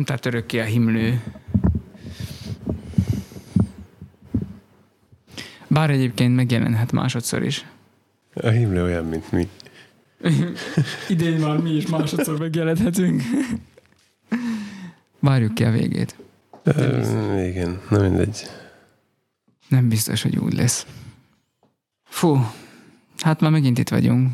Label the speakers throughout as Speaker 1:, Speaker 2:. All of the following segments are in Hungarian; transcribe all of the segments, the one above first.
Speaker 1: Nem tart örökké a himlő. Bár egyébként megjelenhet másodszor is.
Speaker 2: A himlő olyan, mint mi.
Speaker 1: Idén már mi is másodszor megjelenhetünk. Várjuk ki a végét.
Speaker 2: Ö, igen, na mindegy.
Speaker 1: Nem biztos, hogy úgy lesz. Fú, hát már megint itt vagyunk.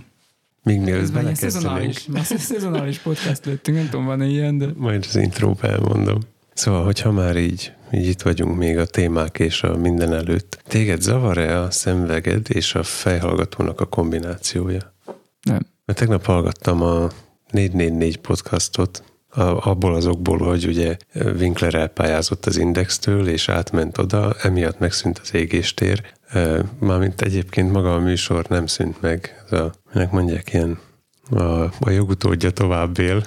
Speaker 2: Még mielőtt belekezdenénk,
Speaker 1: szezonális, podcast lettünk, nem tudom, van-e ilyen, de...
Speaker 2: majd az intróba elmondom. Szóval, hogyha már így, így itt vagyunk még a témák és a minden előtt, téged zavar-e a szemveged és a fejhallgatónak a kombinációja?
Speaker 1: Nem.
Speaker 2: Mert tegnap hallgattam a 444 podcastot, a, abból azokból, hogy ugye Winkler elpályázott az Indextől, és átment oda, emiatt megszűnt az égéstér. Mármint egyébként maga a műsor nem szűnt meg. Ez a, minek mondják ilyen, a, a jogutódja tovább él.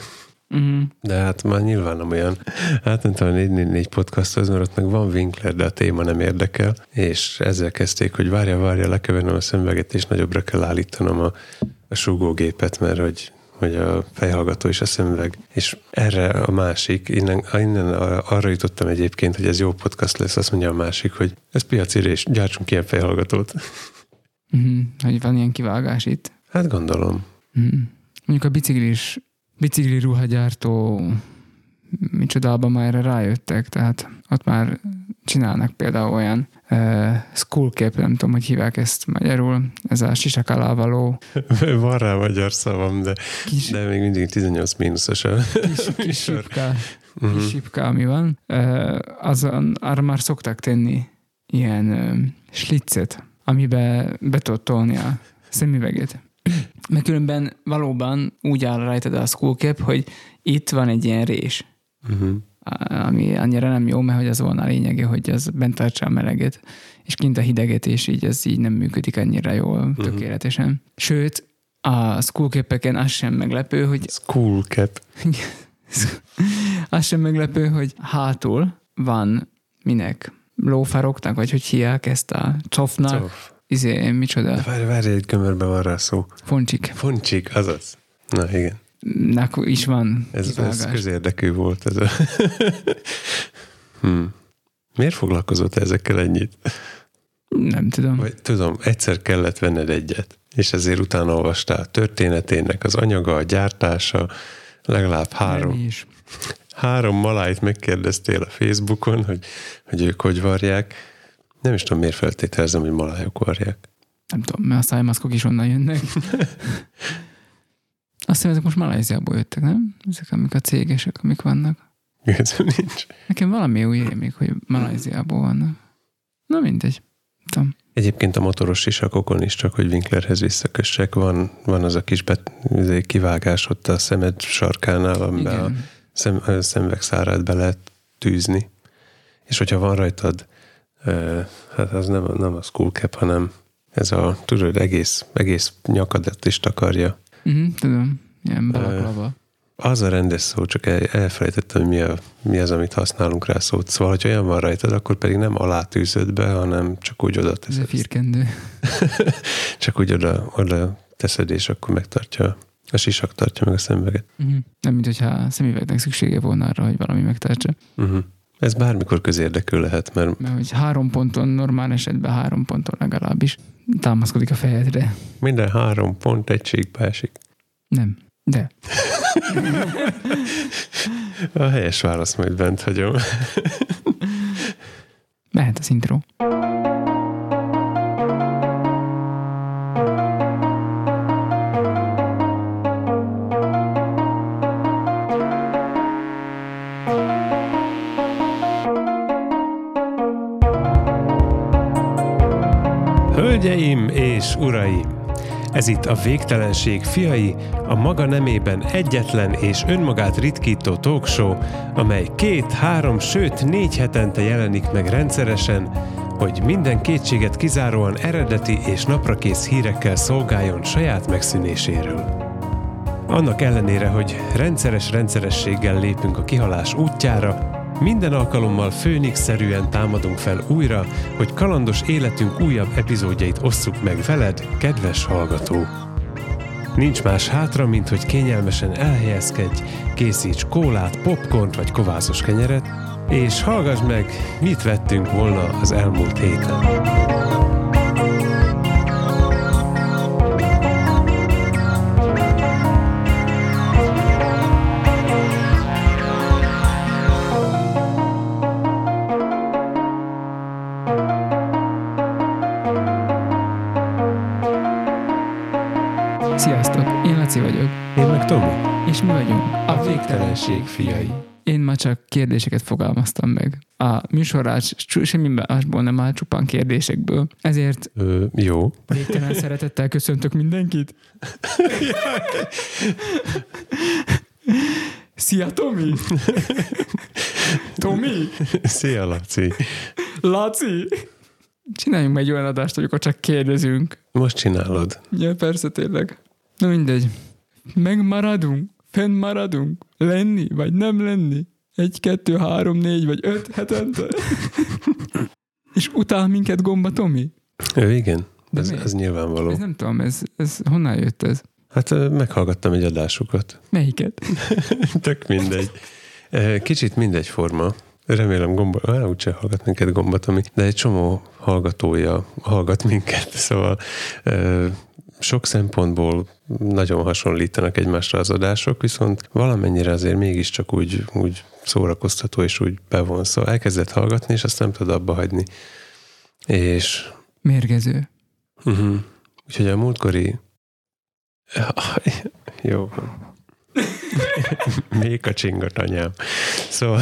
Speaker 1: Uh-huh.
Speaker 2: De hát már nyilván nem olyan. Átmentem a 444 podcasthoz, mert ott meg van Winkler, de a téma nem érdekel, és ezzel kezdték, hogy várja, várja, lekevernem a szemüveget, és nagyobbra kell állítanom a, a súgógépet, mert hogy hogy a fejhallgató és a szemüveg. És erre a másik, innen, innen arra jutottam egyébként, hogy ez jó podcast lesz, azt mondja a másik, hogy ez piacire, és gyártsunk ilyen fejhallgatót.
Speaker 1: Uh-huh. Hogy van ilyen kivágás itt.
Speaker 2: Hát gondolom.
Speaker 1: Uh-huh. Mondjuk a biciklis, bicikli ruhagyártó micsodában már erre rájöttek, tehát ott már csinálnak például olyan uh, school cap, nem tudom, hogy hívják ezt magyarul, ez a sisak alá való.
Speaker 2: Van rá magyar szavam, de,
Speaker 1: kis,
Speaker 2: de még mindig 18 mínuszos a
Speaker 1: kis, kis sipka, kis sipka, ami van, uh, azon, arra már szoktak tenni ilyen uh, slitzet, amibe be tudod tolni a szemüveget. Mert különben valóban úgy áll rajtad a school cap, hogy itt van egy ilyen rés,
Speaker 2: Uh-huh.
Speaker 1: Ami annyira nem jó, mert hogy az volna a lényege, hogy az bent tartsa a meleget, és kint a hideget, és így ez így nem működik annyira jól, tökéletesen. Sőt, a schoolcapeken az sem meglepő, hogy
Speaker 2: School cap.
Speaker 1: az sem meglepő, hogy hátul van minek lófaroknak, vagy hogy hívják ezt a csofnak,
Speaker 2: Cof.
Speaker 1: izé, micsoda,
Speaker 2: De várj, várj, egy gömörben van rá szó.
Speaker 1: foncsik.
Speaker 2: Foncsik, azaz. Na igen.
Speaker 1: Nak is van
Speaker 2: Ez, ez
Speaker 1: kivágás.
Speaker 2: közérdekű volt. Ez a... hmm. Miért foglalkozott ezekkel ennyit?
Speaker 1: Nem tudom.
Speaker 2: Vagy tudom, egyszer kellett venned egyet, és ezért utána olvastál történetének, az anyaga, a gyártása, legalább három,
Speaker 1: Mi is.
Speaker 2: három malájt megkérdeztél a Facebookon, hogy, hogy ők hogy varják. Nem is tudom, miért feltételezem, hogy malájok varják.
Speaker 1: Nem tudom, mert a szájmaszkok is onnan jönnek. Azt hiszem, ezek most Malajziából jöttek, nem? Ezek amik a cégesek, amik vannak.
Speaker 2: Igazán nincs.
Speaker 1: Nekem valami új rémik, hogy Malajziából vannak. Na mindegy. Tudom.
Speaker 2: Egyébként a motoros sisakokon is, csak hogy Winklerhez visszakössek, van, van az a kis bet, izé, kivágás ott a szemed sarkánál, amiben a
Speaker 1: Igen.
Speaker 2: szem, a szemvegszárát be lehet tűzni. És hogyha van rajtad, hát az nem, nem a school cap, hanem ez a, tudod, egész, egész nyakadat is takarja.
Speaker 1: Uh-huh, tudom. Ilyen balaklava.
Speaker 2: Az a rendes szó, csak el, elfelejtettem, hogy mi, a, mi az, amit használunk rá szót. Szóval, hogyha olyan van rajtad, akkor pedig nem alá tűzöd be, hanem csak úgy oda
Speaker 1: Ez a
Speaker 2: teszed.
Speaker 1: firkendő.
Speaker 2: Csak úgy oda, oda teszed, és akkor megtartja, a sisak tartja meg a szemüveget.
Speaker 1: Uh-huh. Nem, mint hogyha a szemüvegnek szüksége volna arra, hogy valami megtartsa.
Speaker 2: Uh-huh. Ez bármikor közérdekű lehet, mert
Speaker 1: Mert hogy három ponton, normál esetben három ponton legalábbis támaszkodik a fejedre.
Speaker 2: minden három pont egységbe esik.
Speaker 1: Nem. De.
Speaker 2: A helyes válasz majd bent hagyom.
Speaker 1: Mehet az intro.
Speaker 2: Hölgyeim és uraim! Ez itt a Végtelenség fiai, a maga nemében egyetlen és önmagát ritkító talkshow, amely két, három, sőt négy hetente jelenik meg rendszeresen, hogy minden kétséget kizáróan eredeti és naprakész hírekkel szolgáljon saját megszűnéséről. Annak ellenére, hogy rendszeres rendszerességgel lépünk a kihalás útjára, minden alkalommal főnix-szerűen támadunk fel újra, hogy kalandos életünk újabb epizódjait osszuk meg veled, kedves hallgató. Nincs más hátra, mint hogy kényelmesen elhelyezkedj, készíts kólát, popcornt vagy kovászos kenyeret, és hallgass meg, mit vettünk volna az elmúlt héten.
Speaker 1: Sziasztok, én Laci vagyok,
Speaker 2: Én meg Tomi.
Speaker 1: és mi vagyunk a végtelenség fiai. Én ma csak kérdéseket fogalmaztam meg. A műsorás semmi másból nem áll, csupán kérdésekből. Ezért
Speaker 2: Ö, jó.
Speaker 1: végtelen szeretettel köszöntök mindenkit. Szia, Tomi! Tomi!
Speaker 2: Szia, Laci.
Speaker 1: Laci! Csináljunk meg egy olyan adást, amikor csak kérdezünk.
Speaker 2: Most csinálod.
Speaker 1: Ja, persze, tényleg. Na mindegy. Megmaradunk? Fennmaradunk? Lenni, vagy nem lenni? Egy, kettő, három, négy, vagy öt hetente? És utál minket Gomba Tomi?
Speaker 2: Ö, igen.
Speaker 1: De
Speaker 2: Ez,
Speaker 1: miért?
Speaker 2: ez nyilvánvaló.
Speaker 1: Ez nem tudom, ez, ez honnan jött ez?
Speaker 2: Hát meghallgattam egy adásukat.
Speaker 1: Melyiket?
Speaker 2: Tök mindegy. Kicsit mindegy forma. Remélem gomba, á, úgyse hallgat minket gomba, Tomi, de egy csomó hallgatója hallgat minket, szóval sok szempontból nagyon hasonlítanak egymásra az adások, viszont valamennyire azért mégiscsak úgy, úgy szórakoztató és úgy bevon. Szóval elkezdett hallgatni, és azt nem tud abba hagyni. És
Speaker 1: Mérgező.
Speaker 2: Uh-huh. Úgyhogy a múltkori... Jó. Még a csingot anyám. Szóval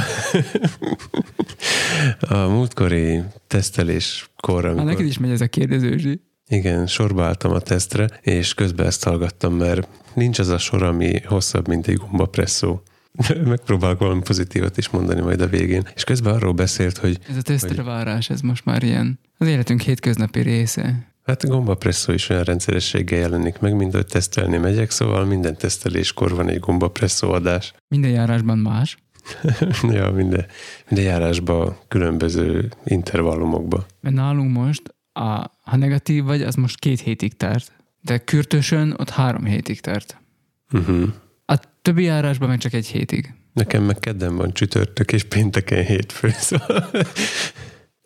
Speaker 2: a múltkori teszteléskor,
Speaker 1: Hát
Speaker 2: amikor...
Speaker 1: neked is megy ez a kérdezőzsi.
Speaker 2: Igen, sorba álltam a tesztre, és közben ezt hallgattam, mert nincs az a sor, ami hosszabb, mint egy gombapresszó. Megpróbálok valami pozitívat is mondani majd a végén. És közben arról beszélt, hogy
Speaker 1: Ez a tesztre várás, ez most már ilyen az életünk hétköznapi része.
Speaker 2: Hát gombapresszó is olyan rendszerességgel jelenik meg, mint hogy tesztelni megyek, szóval minden teszteléskor van egy gombapresszó adás.
Speaker 1: Minden járásban más.
Speaker 2: ja, minden, minden járásban, különböző intervallumokba.
Speaker 1: Mert nálunk most, a, ha negatív vagy, az most két hétig tart. De kürtösön ott három hétig tart.
Speaker 2: Uh-huh.
Speaker 1: A többi járásban meg csak egy hétig.
Speaker 2: Nekem meg kedden van csütörtök, és pénteken hétfő, szóval...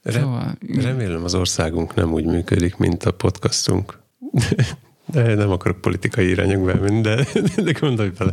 Speaker 2: Rem,
Speaker 1: Szóval,
Speaker 2: remélem az országunk nem úgy működik, mint a podcastunk. De nem akarok politikai irányokba menni, de, de gondolj bele.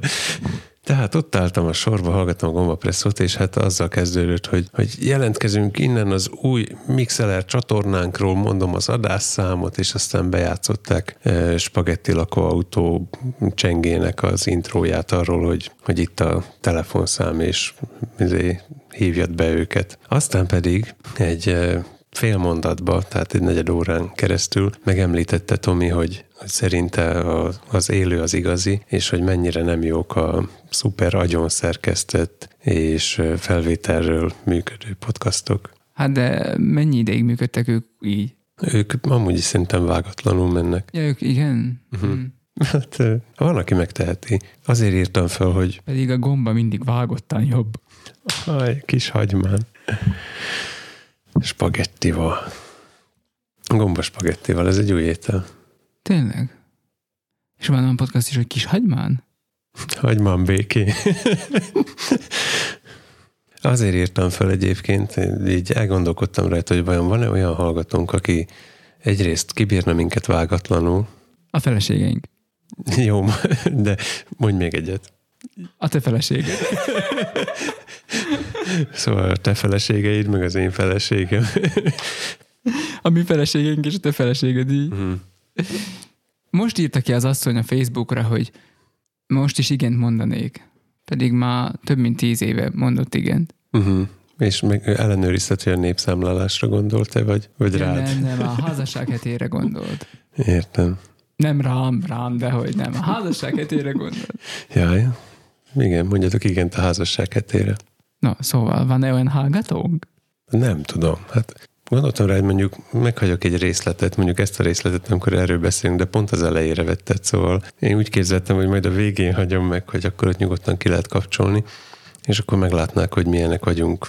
Speaker 2: Tehát ott álltam a sorba, hallgattam a gombapresszót, és hát azzal kezdődött, hogy, hogy jelentkezünk innen az új Mixeler csatornánkról, mondom az adásszámot, és aztán bejátszották eh, Spagetti lakóautó csengének az intróját arról, hogy, hogy itt a telefonszám, és izé, hívjad be őket. Aztán pedig egy eh, fél mondatba, tehát egy negyed órán keresztül megemlítette Tomi, hogy, hogy szerinte a, az élő az igazi, és hogy mennyire nem jók a szuper agyon szerkesztett és felvételről működő podcastok.
Speaker 1: hát de mennyi ideig működtek ők így?
Speaker 2: Ők amúgy is szerintem vágatlanul mennek.
Speaker 1: Ja, ők igen. Uh-huh.
Speaker 2: Hát ö, van, aki megteheti. Azért írtam fel, hogy
Speaker 1: Pedig a gomba mindig vágottan jobb.
Speaker 2: Aj, kis hagymán. Spagettival. Gomba spagettival, ez egy új étel.
Speaker 1: Tényleg? És van olyan podcast is, hogy kis hagymán?
Speaker 2: Hagymán béké. Azért írtam fel egyébként, így elgondolkodtam rajta, hogy vajon van-e olyan hallgatónk, aki egyrészt kibírna minket vágatlanul,
Speaker 1: A feleségeink.
Speaker 2: jó, de mondj még egyet.
Speaker 1: A te feleséged.
Speaker 2: Szóval a te feleségeid, meg az én feleségem.
Speaker 1: A mi feleségeink és a te feleséged így.
Speaker 2: Mhm.
Speaker 1: Most írta ki az asszony a Facebookra, hogy most is igent mondanék. Pedig már több mint tíz éve mondott igent.
Speaker 2: Uh-huh. És meg ellenőrizted, hogy a népszámlálásra gondolt-e, vagy, vagy
Speaker 1: Nem,
Speaker 2: rád?
Speaker 1: nem, nem, a házasság hetére gondolt.
Speaker 2: Értem.
Speaker 1: Nem rám, rám, de hogy nem. A házasság hetére gondolt.
Speaker 2: Jaj, igen, mondjatok igent a házasság hetére.
Speaker 1: No, szóval van-e olyan hallgatónk?
Speaker 2: Nem tudom, hát gondoltam rá, hogy mondjuk meghagyok egy részletet, mondjuk ezt a részletet, amikor erről beszélünk, de pont az elejére vetted, szóval én úgy képzeltem, hogy majd a végén hagyom meg, hogy akkor ott nyugodtan ki lehet kapcsolni, és akkor meglátnák, hogy milyenek vagyunk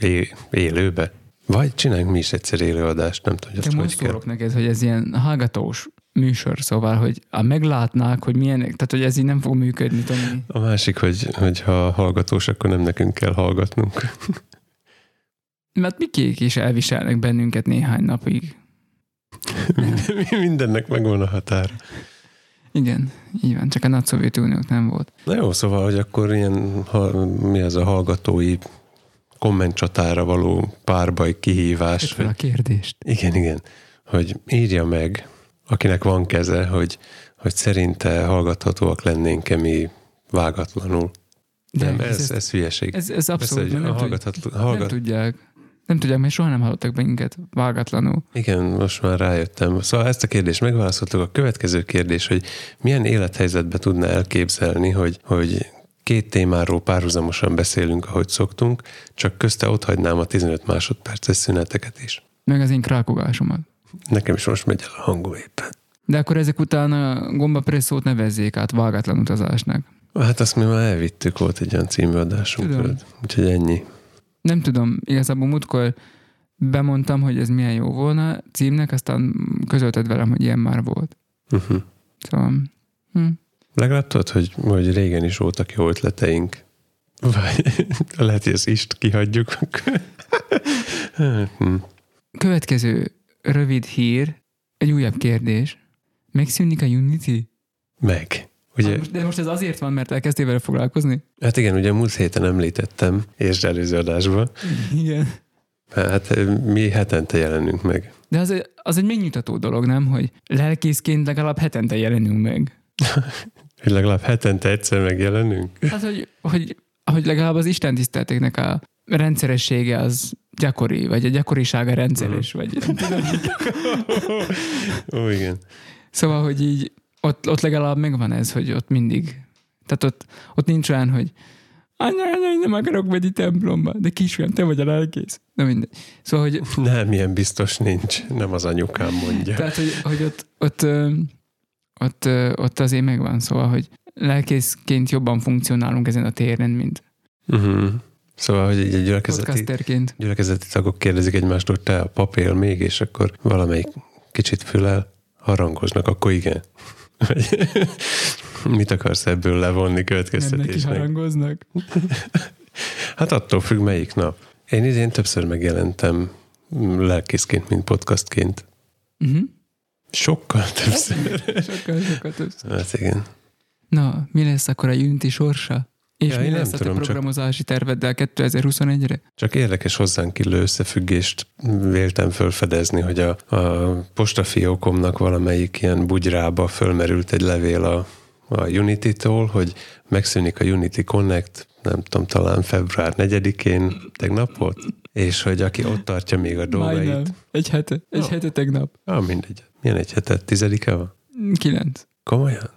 Speaker 2: é- élőbe. Vagy csináljunk mi is egyszer élőadást, nem tudom, hogy azt
Speaker 1: most
Speaker 2: hogy kell.
Speaker 1: neked, hogy ez ilyen hallgatós műsor, szóval, hogy a meglátnák, hogy milyen, tehát hogy ez így nem fog működni, Tomi.
Speaker 2: A másik, hogy, hogy ha hallgatós, akkor nem nekünk kell hallgatnunk.
Speaker 1: Mert mikék is elviselnek bennünket néhány napig.
Speaker 2: Mindennek megvan a határa.
Speaker 1: Igen, így van, csak a nagy Szovjetuniók nem volt.
Speaker 2: Na jó, szóval, hogy akkor ilyen, ha, mi ez a hallgatói kommentcsatára való párbaj kihívás.
Speaker 1: Hogy, a kérdést.
Speaker 2: Igen, igen. Hogy írja meg, akinek van keze, hogy, hogy szerinte hallgathatóak lennénk-e mi vágatlanul. De nem, ez, ez, ez hülyeség.
Speaker 1: Ez, ez abszolút,
Speaker 2: Persze,
Speaker 1: nem,
Speaker 2: hallgathat,
Speaker 1: tud,
Speaker 2: hallgat...
Speaker 1: nem tudják. Nem tudják, mert soha nem hallottak bennünket vágatlanul.
Speaker 2: Igen, most már rájöttem. Szóval ezt a kérdést megválaszoltuk. A következő kérdés, hogy milyen élethelyzetbe tudna elképzelni, hogy, hogy két témáról párhuzamosan beszélünk, ahogy szoktunk, csak közte ott hagynám a 15 másodperces szüneteket is.
Speaker 1: Meg az én krákogásomat.
Speaker 2: Nekem is most megy el a hangom éppen.
Speaker 1: De akkor ezek után a gombapresszót nevezzék át vágatlan utazásnak.
Speaker 2: Hát azt mi már elvittük, volt egy olyan címbeadásunk.
Speaker 1: Tudom.
Speaker 2: Úgyhogy ennyi.
Speaker 1: Nem tudom, igazából múltkor bemondtam, hogy ez milyen jó volna címnek, aztán közölted velem, hogy ilyen már volt.
Speaker 2: Uh-huh.
Speaker 1: Szóval, hm.
Speaker 2: Legalább tudod, hogy, hogy régen is voltak jó ötleteink. Vagy lehet, hogy ezt is kihagyjuk. Hm.
Speaker 1: Következő rövid hír, egy újabb kérdés. Megszűnik a Unity?
Speaker 2: Meg. Ugye,
Speaker 1: De most ez azért van, mert elkezdtél vele foglalkozni?
Speaker 2: hát igen, ugye múlt héten említettem, és előző adásban.
Speaker 1: Igen.
Speaker 2: Hát mi hetente jelenünk meg.
Speaker 1: De az, az egy megnyugtató dolog, nem? Hogy lelkészként legalább hetente jelenünk meg.
Speaker 2: Hogy legalább hetente egyszer megjelenünk.
Speaker 1: Hát, hogy, hogy, hogy legalább az Isten tiszteleteknek a rendszeressége az gyakori, vagy a gyakorisága rendszeres, vagy nem tudom.
Speaker 2: Ó, igen.
Speaker 1: Szóval, hogy így ott, ott legalább megvan ez, hogy ott mindig. Tehát ott, ott nincs olyan, hogy anya, anya, én nem akarok menni templomba, de kisfiam, te vagy a lelkész. Na mindegy. Szóval, hogy,
Speaker 2: Nem, ilyen biztos nincs. Nem az anyukám mondja.
Speaker 1: tehát, hogy, hogy ott, ott, ott, ott azért megvan, szóval, hogy lelkészként jobban funkcionálunk ezen a téren, mint
Speaker 2: Uh-huh. Szóval, hogy így a gyülekezeti, gyülekezeti tagok kérdezik egymást, hogy te a pap él még, és akkor valamelyik kicsit fülel, harangoznak, akkor igen. Mit akarsz ebből levonni
Speaker 1: Nem neki
Speaker 2: következtetésnek?
Speaker 1: harangoznak.
Speaker 2: Hát attól függ, melyik nap. Én idén többször megjelentem lelkészként, mint podcastként.
Speaker 1: Uh-huh.
Speaker 2: Sokkal többször.
Speaker 1: Sokkal, sokkal többször.
Speaker 2: Hát igen.
Speaker 1: Na, mi lesz akkor a Unity sorsa? És
Speaker 2: Ja,
Speaker 1: mi lesz a te
Speaker 2: tudom, csak-
Speaker 1: programozási terveddel 2021-re?
Speaker 2: Csak érdekes hozzánk illő összefüggést véltem fölfedezni, hogy a, a postafiókomnak valamelyik ilyen bugyrába fölmerült egy levél a, a Unity-tól, hogy megszűnik a Unity Connect, nem tudom, talán február 4-én, tegnap volt, és hogy aki ott tartja még a
Speaker 1: Majdnem.
Speaker 2: dolgait.
Speaker 1: Egy hete. Egy
Speaker 2: Jó.
Speaker 1: hete tegnap.
Speaker 2: Ah, mindegy. Milyen egy hetet? Tizedike van?
Speaker 1: Kilenc.
Speaker 2: Komolyan?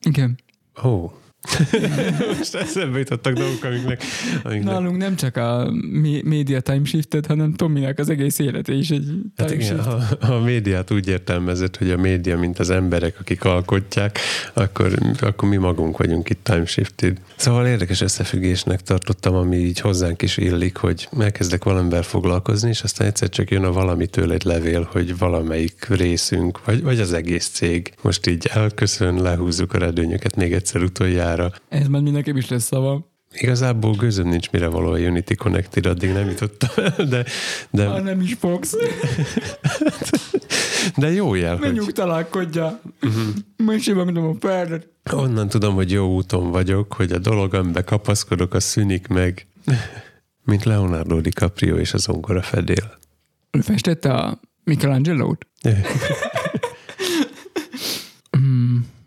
Speaker 1: Igen.
Speaker 2: Ó. Most eszembe jutottak dolgok, amiknek, amiknek
Speaker 1: Nálunk nem csak a média time shiftet, hanem Tominak az egész élete is egy
Speaker 2: Hát igen,
Speaker 1: shift.
Speaker 2: ha a médiát úgy értelmezett, hogy a média, mint az emberek, akik alkotják, akkor, akkor mi magunk vagyunk itt time shifted. Szóval érdekes összefüggésnek tartottam, ami így hozzánk is illik, hogy elkezdek valamivel foglalkozni, és aztán egyszer csak jön a valamitől egy levél, hogy valamelyik részünk, vagy, vagy az egész cég most így elköszön, lehúzzuk a redőnyöket még egyszer utoljára.
Speaker 1: Ez már mind nekem is lesz szava.
Speaker 2: Igazából gőzöm nincs mire való a Unity Connected, addig nem jutottam de, de,
Speaker 1: Már nem is fogsz.
Speaker 2: de jó jel, hogy
Speaker 1: Menjünk találkodja. Most én megmondom a perdet.
Speaker 2: Onnan tudom, hogy jó úton vagyok, hogy a dolog, amiben kapaszkodok, az szűnik meg, mint Leonardo DiCaprio és az ongora fedél.
Speaker 1: Ő festette a Michelangelo-t?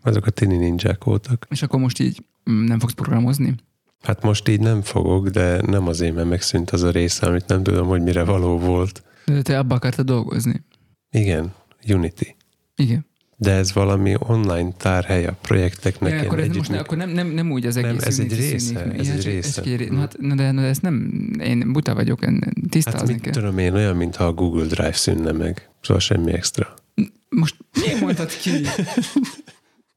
Speaker 2: Azok a tini ninják voltak.
Speaker 1: és akkor most így mm, nem fogsz programozni?
Speaker 2: Hát most így nem fogok, de nem azért, mert megszűnt az a része, amit nem tudom, hogy mire való volt.
Speaker 1: De te abba akartad dolgozni.
Speaker 2: Igen, Unity.
Speaker 1: Igen.
Speaker 2: De ez valami online tárhely a projekteknek.
Speaker 1: Ja, akkor, ez most ne, akkor nem, nem, nem úgy az
Speaker 2: Nem,
Speaker 1: egész
Speaker 2: ez egy része,
Speaker 1: színik.
Speaker 2: ez egy része.
Speaker 1: csak egy- hát, na, de, na, de ezt nem, én buta vagyok,
Speaker 2: Hát
Speaker 1: tisztázni
Speaker 2: mit
Speaker 1: kell.
Speaker 2: tudom én, olyan, mintha a Google Drive szűnne meg. Szóval semmi extra.
Speaker 1: Most miért mondtad ki?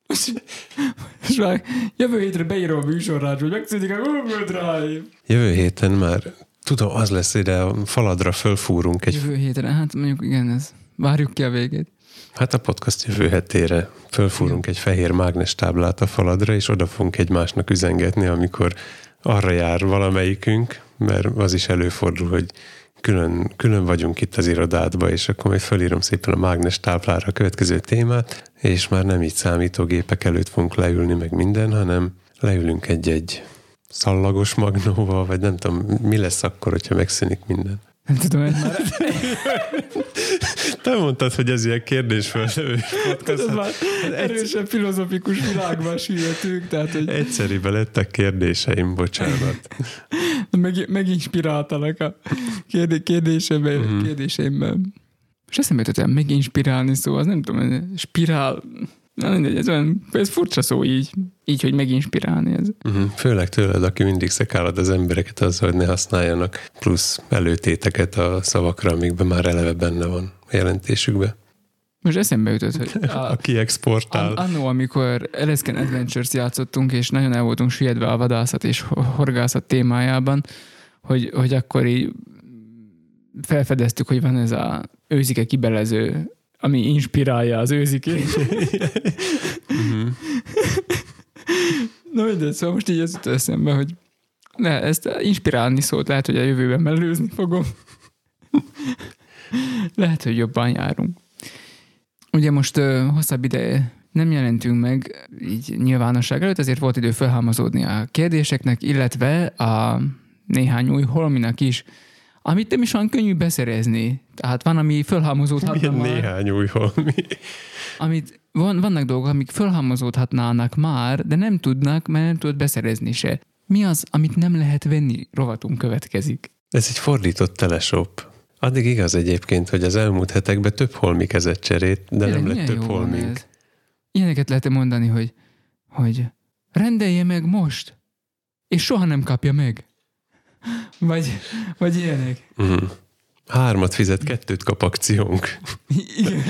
Speaker 1: Most már jövő hétre beírom a műsorrád, hogy megszűnik a Google Drive.
Speaker 2: Jövő héten már, tudom, az lesz ide a faladra fölfúrunk egy
Speaker 1: Jövő hétre, hát mondjuk igen, ez. Várjuk ki a végét.
Speaker 2: Hát a podcast jövő hetére fölfúrunk egy fehér mágnes táblát a faladra, és oda fogunk egymásnak üzengetni, amikor arra jár valamelyikünk, mert az is előfordul, hogy külön, külön vagyunk itt az irodádba, és akkor majd fölírom szépen a mágnes táblára a következő témát, és már nem így számítógépek előtt fogunk leülni meg minden, hanem leülünk egy-egy szallagos magnóval, vagy nem tudom, mi lesz akkor, hogyha megszűnik minden.
Speaker 1: Nem tudom, hogy már...
Speaker 2: Te mondtad, hogy ez ilyen kérdésfeltevő podcast.
Speaker 1: Ez már erősen filozofikus világban süllyedtünk, tehát hogy
Speaker 2: Egyszerűen lettek kérdéseim, bocsánat.
Speaker 1: meg, meginspiráltalak a kérdé-
Speaker 2: Mhm.
Speaker 1: kérdéseimben. És eszembe jutott, meginspirálni szó, az nem tudom, spirál, na mindegy, ez olyan, ez furcsa szó így, így, hogy meginspirálni. Ez.
Speaker 2: Uh-huh. Főleg tőled, aki mindig szekálod az embereket azzal, hogy ne használjanak plusz előtéteket a szavakra, amikben már eleve benne van a jelentésükbe.
Speaker 1: Most eszembe jutott, hogy a,
Speaker 2: Aki exportál.
Speaker 1: An- Annó, amikor Alaskan Adventures játszottunk, és nagyon el voltunk süllyedve a vadászat és ho- horgászat témájában, hogy, hogy akkor így felfedeztük, hogy van ez a őzike kibelező, ami inspirálja az őzikét.
Speaker 2: Uh-huh.
Speaker 1: Na mindegy, szóval most így ez jut eszembe, hogy ne, ezt inspirálni szót lehet, hogy a jövőben mellőzni fogom. lehet, hogy jobban járunk. Ugye most ö, hosszabb ideje nem jelentünk meg így nyilvánosság előtt, ezért volt idő felhámozódni a kérdéseknek, illetve a néhány új holminak is, amit nem is olyan könnyű beszerezni. Tehát van, ami fölhámozódhatna
Speaker 2: Milyen
Speaker 1: már,
Speaker 2: néhány új holmi.
Speaker 1: amit van, vannak dolgok, amik fölhalmozódhatnának már, de nem tudnak, mert nem tudod beszerezni se. Mi az, amit nem lehet venni? Rovatunk következik.
Speaker 2: Ez egy fordított teleshop. Addig igaz egyébként, hogy az elmúlt hetekben több holmi kezett cserét, de
Speaker 1: Tényleg,
Speaker 2: nem lett több holmink.
Speaker 1: Ilyeneket lehet mondani, hogy, hogy rendelje meg most, és soha nem kapja meg. Vagy, vagy ilyenek.
Speaker 2: Uh-huh. Hármat fizet, kettőt kap akciónk.
Speaker 1: Igen.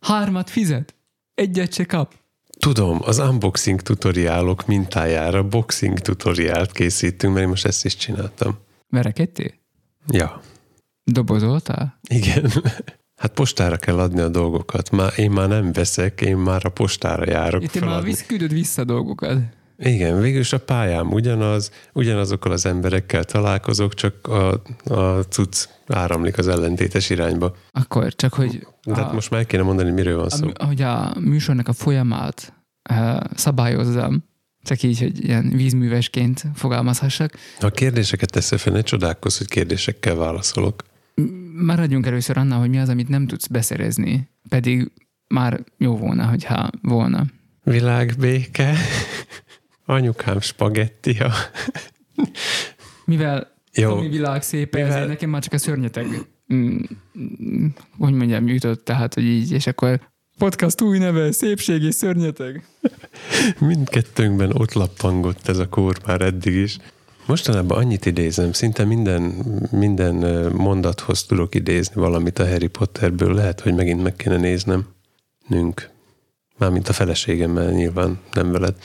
Speaker 1: Hármat fizet, egyet se kap.
Speaker 2: Tudom, az unboxing tutoriálok mintájára boxing tutoriált készítünk, mert én most ezt is csináltam.
Speaker 1: Verekedtél?
Speaker 2: Ja,
Speaker 1: Dobozoltál?
Speaker 2: igen. Hát postára kell adni a dolgokat. Már, én már nem veszek, én már a postára járok
Speaker 1: Itt már visz, küldöd vissza dolgokat.
Speaker 2: Igen, végülis a pályám ugyanaz, ugyanazokkal az emberekkel találkozok, csak a, a cucc áramlik az ellentétes irányba.
Speaker 1: Akkor csak, hogy
Speaker 2: De hát most már el kéne mondani, miről van szó.
Speaker 1: hogy a műsornak a folyamát uh, szabályozzam, csak így, hogy ilyen vízművesként fogalmazhassak.
Speaker 2: Ha kérdéseket teszed fel, ne csodálkozz, hogy kérdésekkel válaszolok.
Speaker 1: Maradjunk először annál, hogy mi az, amit nem tudsz beszerezni, pedig már jó volna, hogyha volna.
Speaker 2: Világbéke, anyukám spagettia.
Speaker 1: Mivel
Speaker 2: Jó,
Speaker 1: a mi világ szép,
Speaker 2: Mivel-
Speaker 1: ezért nekem már csak a szörnyeteg, mm, hogy mondjam, jutott, tehát, hogy így, és akkor podcast új neve, szépség és szörnyeteg.
Speaker 2: mindkettőnkben ott lappangott ez a kór már eddig is. Mostanában annyit idézem, szinte minden, minden mondathoz tudok idézni valamit a Harry Potterből. Lehet, hogy megint meg kéne néznem. Nünk. Mármint a feleségemmel nyilván, nem veled.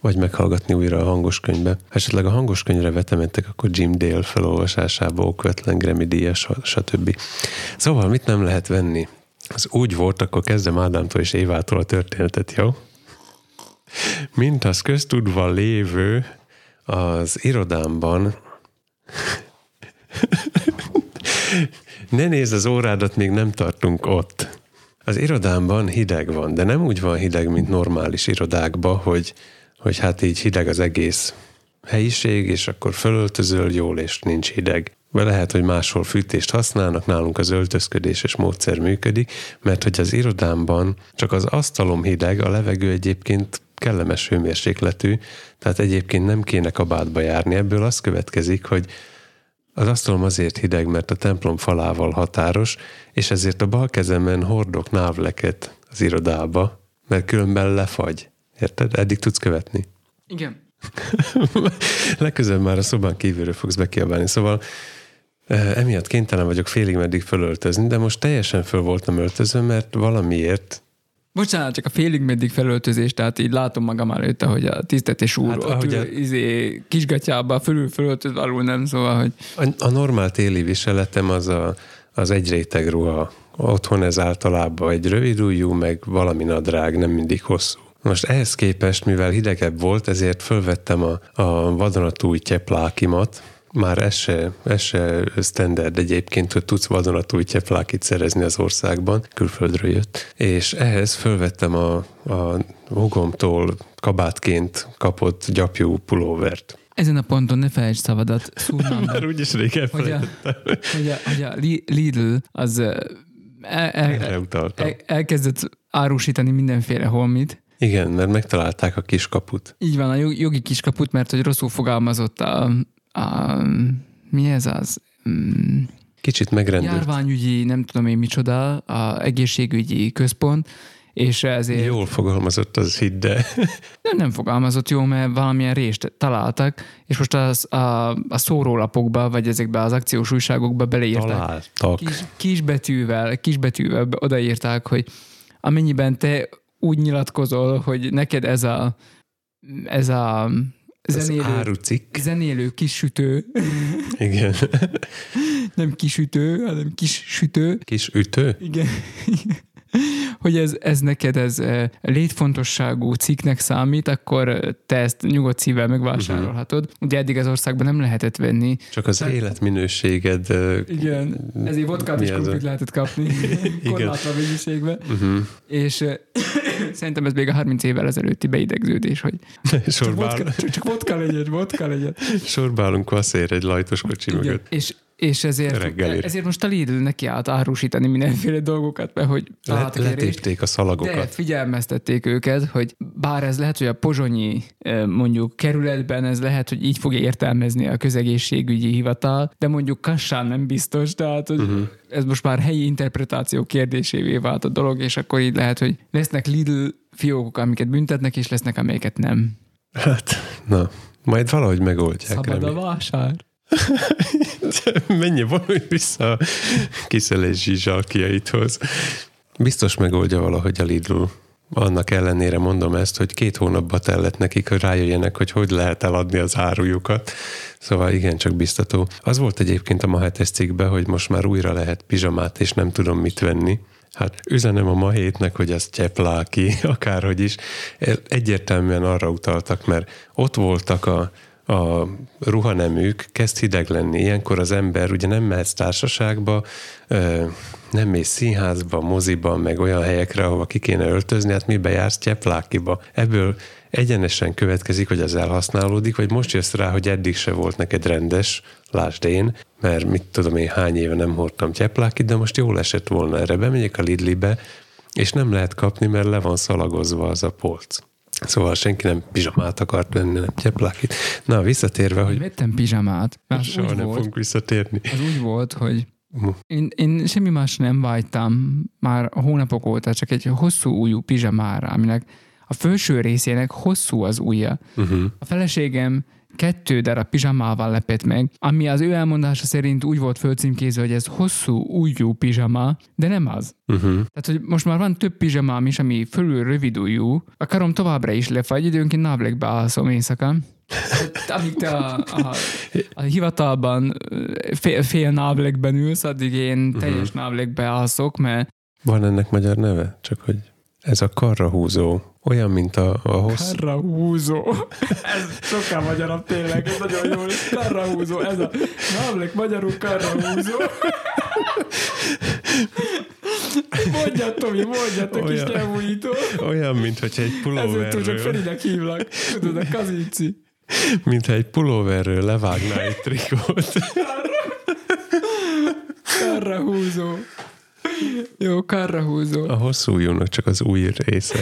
Speaker 2: Vagy meghallgatni újra a hangos könyvbe. Ha esetleg a hangos könyvre vetemettek, akkor Jim Dale felolvasásába, okvetlen Grammy díjas, stb. Szóval mit nem lehet venni? Az úgy volt, akkor kezdem Ádámtól és Évától a történetet, jó? Mint az köztudva lévő, az irodámban ne nézd az órádat, még nem tartunk ott. Az irodámban hideg van, de nem úgy van hideg, mint normális irodákban, hogy, hogy hát így hideg az egész helyiség, és akkor fölöltözöl jól, és nincs hideg. Vagy lehet, hogy máshol fűtést használnak, nálunk az öltözködéses módszer működik, mert hogy az irodámban csak az asztalom hideg, a levegő egyébként kellemes hőmérsékletű, tehát egyébként nem kéne kabátba járni. Ebből az következik, hogy az asztalom azért hideg, mert a templom falával határos, és ezért a bal kezemen hordok návleket az irodába, mert különben lefagy. Érted? Eddig tudsz követni.
Speaker 1: Igen.
Speaker 2: Legközelebb már a szobán kívülről fogsz bekiabálni. Szóval emiatt kénytelen vagyok félig meddig fölöltözni, de most teljesen föl voltam öltözve, mert valamiért
Speaker 1: Bocsánat, csak a félig meddig felöltözés, tehát így látom magam előtt, hogy a tisztetés úr
Speaker 2: Hát,
Speaker 1: ott ül,
Speaker 2: a-
Speaker 1: izé, kisgatyába fölül fölöltöz, alul nem, szóval, hogy
Speaker 2: A, a normál téli viseletem az a, az egy réteg ruha otthon ez általában egy rövid ujjú, meg valami nadrág, nem mindig hosszú. Most ehhez képest, mivel hidegebb volt, ezért fölvettem a, a vadonatúj tyeplákimat, már ez se, ez se standard egyébként, hogy tudsz vadonatúj tyeplákit szerezni az országban, külföldről jött, és ehhez fölvettem a, a hugomtól kabátként kapott gyapjú pulóvert.
Speaker 1: Ezen a ponton ne felejtsd szavadat szúrnám
Speaker 2: Már úgyis rég
Speaker 1: hogy a,
Speaker 2: elfelejtettem.
Speaker 1: hogy a, hogy a Li- Lidl az el, el, el, elkezdett árusítani mindenféle holmit.
Speaker 2: Igen, mert megtalálták a kis kaput.
Speaker 1: Így van, a jog- jogi kiskaput, mert hogy rosszul fogalmazott a, a mi ez az? Mm,
Speaker 2: Kicsit megrendült.
Speaker 1: járványügyi, nem tudom én micsoda, a egészségügyi központ, és ezért
Speaker 2: Jól fogalmazott az hidd, de
Speaker 1: nem, nem fogalmazott jó, mert valamilyen rést találtak, és most az, a, a szórólapokba, vagy ezekbe az akciós újságokba beleírták.
Speaker 2: találtak.
Speaker 1: Kis, kisbetűvel, kisbetűvel be- odaírták, hogy amennyiben te úgy nyilatkozol, hogy neked ez a ez a zenélő,
Speaker 2: árucikk.
Speaker 1: zenélő kis sütő,
Speaker 2: Igen.
Speaker 1: nem kisütő, hanem kis sütő,
Speaker 2: Kis ütő?
Speaker 1: igen, hogy ez, ez neked ez eh, létfontosságú cikknek számít, akkor eh, te ezt nyugodt szívvel megvásárolhatod.
Speaker 2: Mhm.
Speaker 1: Ugye eddig az országban nem lehetett venni.
Speaker 2: Csak az
Speaker 1: Tehát-
Speaker 2: életminőséged... ö,
Speaker 1: Igen, ezért vodkát és krumplit lehetett kapni korlátlan mennyiségben.
Speaker 2: Uh-huh.
Speaker 1: És eh, szerintem ez még a 30 évvel ezelőtti beidegződés, hogy csak vodka, csak, csak vodka legyen, vodka legyen.
Speaker 2: sorba állunk kvaszér egy lajtos kocsi
Speaker 1: Igen.
Speaker 2: mögött.
Speaker 1: És, és ezért,
Speaker 2: Reggelire.
Speaker 1: ezért most a Lidl neki állt árusítani mindenféle dolgokat, mert hogy
Speaker 2: Le, letépték a
Speaker 1: de
Speaker 2: szalagokat.
Speaker 1: figyelmeztették őket, hogy bár ez lehet, hogy a pozsonyi mondjuk kerületben ez lehet, hogy így fogja értelmezni a közegészségügyi hivatal, de mondjuk Kassán nem biztos, tehát hogy uh-huh. ez most már helyi interpretáció kérdésévé vált a dolog, és akkor így lehet, hogy lesznek Lidl fiókok, amiket büntetnek, és lesznek, amelyeket nem.
Speaker 2: Hát, na, majd valahogy megoldják.
Speaker 1: Szabad a
Speaker 2: remélem.
Speaker 1: vásár.
Speaker 2: Menj, vonulj vissza a kiszelési zsalkiaithoz. Biztos megoldja valahogy a Lidl. Annak ellenére mondom ezt, hogy két hónapba tellett nekik, hogy rájöjjenek, hogy hogy lehet eladni az árujukat. Szóval igen, csak biztató. Az volt egyébként a ma hetes cikkben, hogy most már újra lehet pizsamát, és nem tudom mit venni. Hát üzenem a ma hétnek, hogy ez tyepláki, akárhogy is. Egyértelműen arra utaltak, mert ott voltak a, a ruhaneműk, kezd hideg lenni. Ilyenkor az ember ugye nem mehetsz társaságba, nem mész színházba, moziba, meg olyan helyekre, ahova ki kéne öltözni, hát mibe jársz tyeplákiba. Ebből egyenesen következik, hogy ez elhasználódik, vagy most jössz rá, hogy eddig se volt neked rendes, lásd én, mert mit tudom én, hány éve nem hordtam tyeplákit, de most jól esett volna erre. Bemegyek a Lidlibe, és nem lehet kapni, mert le van szalagozva az a polc. Szóval senki nem pizsamát akart venni, nem tyeplákit. Na, visszatérve, hogy
Speaker 1: Vettem pizsamát, mert
Speaker 2: soha nem
Speaker 1: volt,
Speaker 2: fogunk visszatérni.
Speaker 1: az úgy volt, hogy én, én semmi más nem vágytam már hónapok óta, csak egy hosszú ujjú pizsamára, aminek a felső részének hosszú az ujja.
Speaker 2: Uh-huh.
Speaker 1: A feleségem kettő darab pizsamával lepett meg, ami az ő elmondása szerint úgy volt fölcímkézve, hogy ez hosszú ujjú pizsama, de nem az.
Speaker 2: Uh-huh.
Speaker 1: Tehát, hogy most már van több pizsamám is, ami fölül rövid ujjú, a karom továbbra is lefagy, időnként návlegbe alszom éjszaka. Tehát, Amíg te a, a, a hivatalban fél, fél návlegben ülsz, addig én teljes návlegbe alszok, mert
Speaker 2: Van ennek magyar neve? Csak hogy ez a karrahúzó. Olyan, mint a, a hossz...
Speaker 1: Karrahúzó. Ez sokkal magyarabb tényleg, ez nagyon jó. Karrahúzó, ez a návleg magyarul karrahúzó. Mondjad, Tomi, mondjad, te kis
Speaker 2: Olyan.
Speaker 1: nyelvújító.
Speaker 2: Olyan, mint hogyha egy
Speaker 1: Ezúttal csak
Speaker 2: pulóverről,
Speaker 1: Ferinek hívlak. Tudod, a kazinci.
Speaker 2: mintha egy pulóverről levágnál egy trikót.
Speaker 1: Karrahúzó. Jó, karrahúzó.
Speaker 2: A hosszú csak az új része.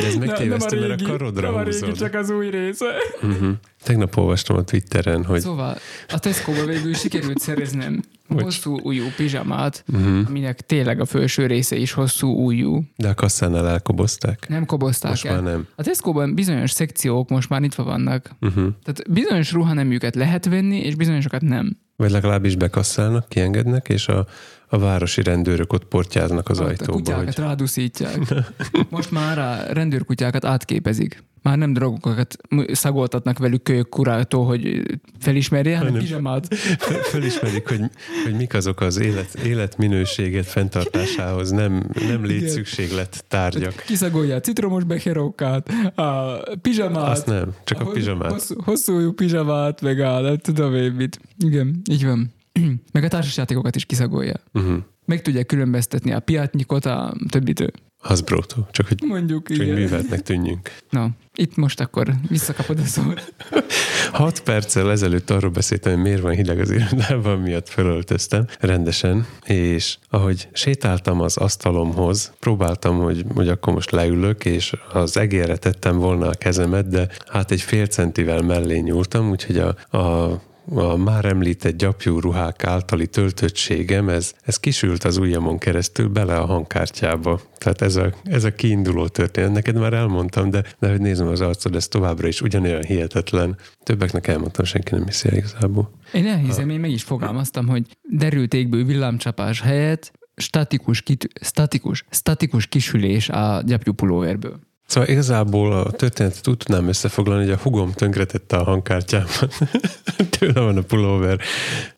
Speaker 2: De ez megtévesztő, mert a
Speaker 1: nem a
Speaker 2: karodra
Speaker 1: régi,
Speaker 2: húzod.
Speaker 1: csak az új része.
Speaker 2: Uh-huh. Tegnap olvastam a Twitteren, hogy
Speaker 1: Szóval a Tesco-ba végül sikerült szereznem hosszú ujjú pizsamát,
Speaker 2: uh-huh.
Speaker 1: aminek tényleg a felső része is hosszú ujjú.
Speaker 2: de a kasszánál elkobozták.
Speaker 1: Nem kobozták
Speaker 2: Most
Speaker 1: el.
Speaker 2: már nem.
Speaker 1: A Tesco-ban bizonyos szekciók most már nyitva vannak.
Speaker 2: Uh-huh.
Speaker 1: Tehát bizonyos ruhaneműket lehet venni, és bizonyosokat nem.
Speaker 2: Vagy legalábbis bekasszálnak, kiengednek, és a, a városi rendőrök ott portyáznak az
Speaker 1: a
Speaker 2: ajtóba.
Speaker 1: kutyákat
Speaker 2: Hogy...
Speaker 1: ráduszítják. Most már a rendőrkutyákat átképezik. Már nem drogokat szagoltatnak velük kölyök kurától, hogy felismerje, hanem pizsamát.
Speaker 2: Felismerik, hogy, hogy mik azok az élet, életminőséget fenntartásához nem, nem létszükséglet tárgyak.
Speaker 1: Kiszagolja a citromos bekerókát, a pizsamát.
Speaker 2: Azt nem, csak a, a pizsamát.
Speaker 1: Hosszú, hosszú pizsamát, meg a nem tudom én mit. Igen, így van. meg a társasjátékokat is kiszagolja. Uh-huh. Meg tudják különböztetni a piátnyikot a többitől.
Speaker 2: Az brótó, csak hogy,
Speaker 1: Mondjuk,
Speaker 2: csak igen. műveltnek tűnjünk.
Speaker 1: Na, itt most akkor visszakapod a szót.
Speaker 2: Hat perccel ezelőtt arról beszéltem, hogy miért van hideg az irodában, miatt felöltöztem rendesen, és ahogy sétáltam az asztalomhoz, próbáltam, hogy, hogy akkor most leülök, és az egérre tettem volna a kezemet, de hát egy fél centivel mellé nyúltam, úgyhogy a, a a már említett gyapjú ruhák általi töltöttségem, ez, ez kisült az ujjamon keresztül bele a hangkártyába. Tehát ez a, ez a kiinduló történet. Neked már elmondtam, de, de hogy nézem az arcod, ez továbbra is ugyanolyan hihetetlen. Többeknek elmondtam, senki nem hiszi igazából.
Speaker 1: Én elhiszem, ha. én meg is fogalmaztam, hogy derült égből villámcsapás helyett statikus, kit, statikus, statikus kisülés a gyapjú pulóverből.
Speaker 2: Szóval igazából a történetet úgy tudnám összefoglalni, hogy a hugom tönkretette a hangkártyámat. Tőle van a pulóver.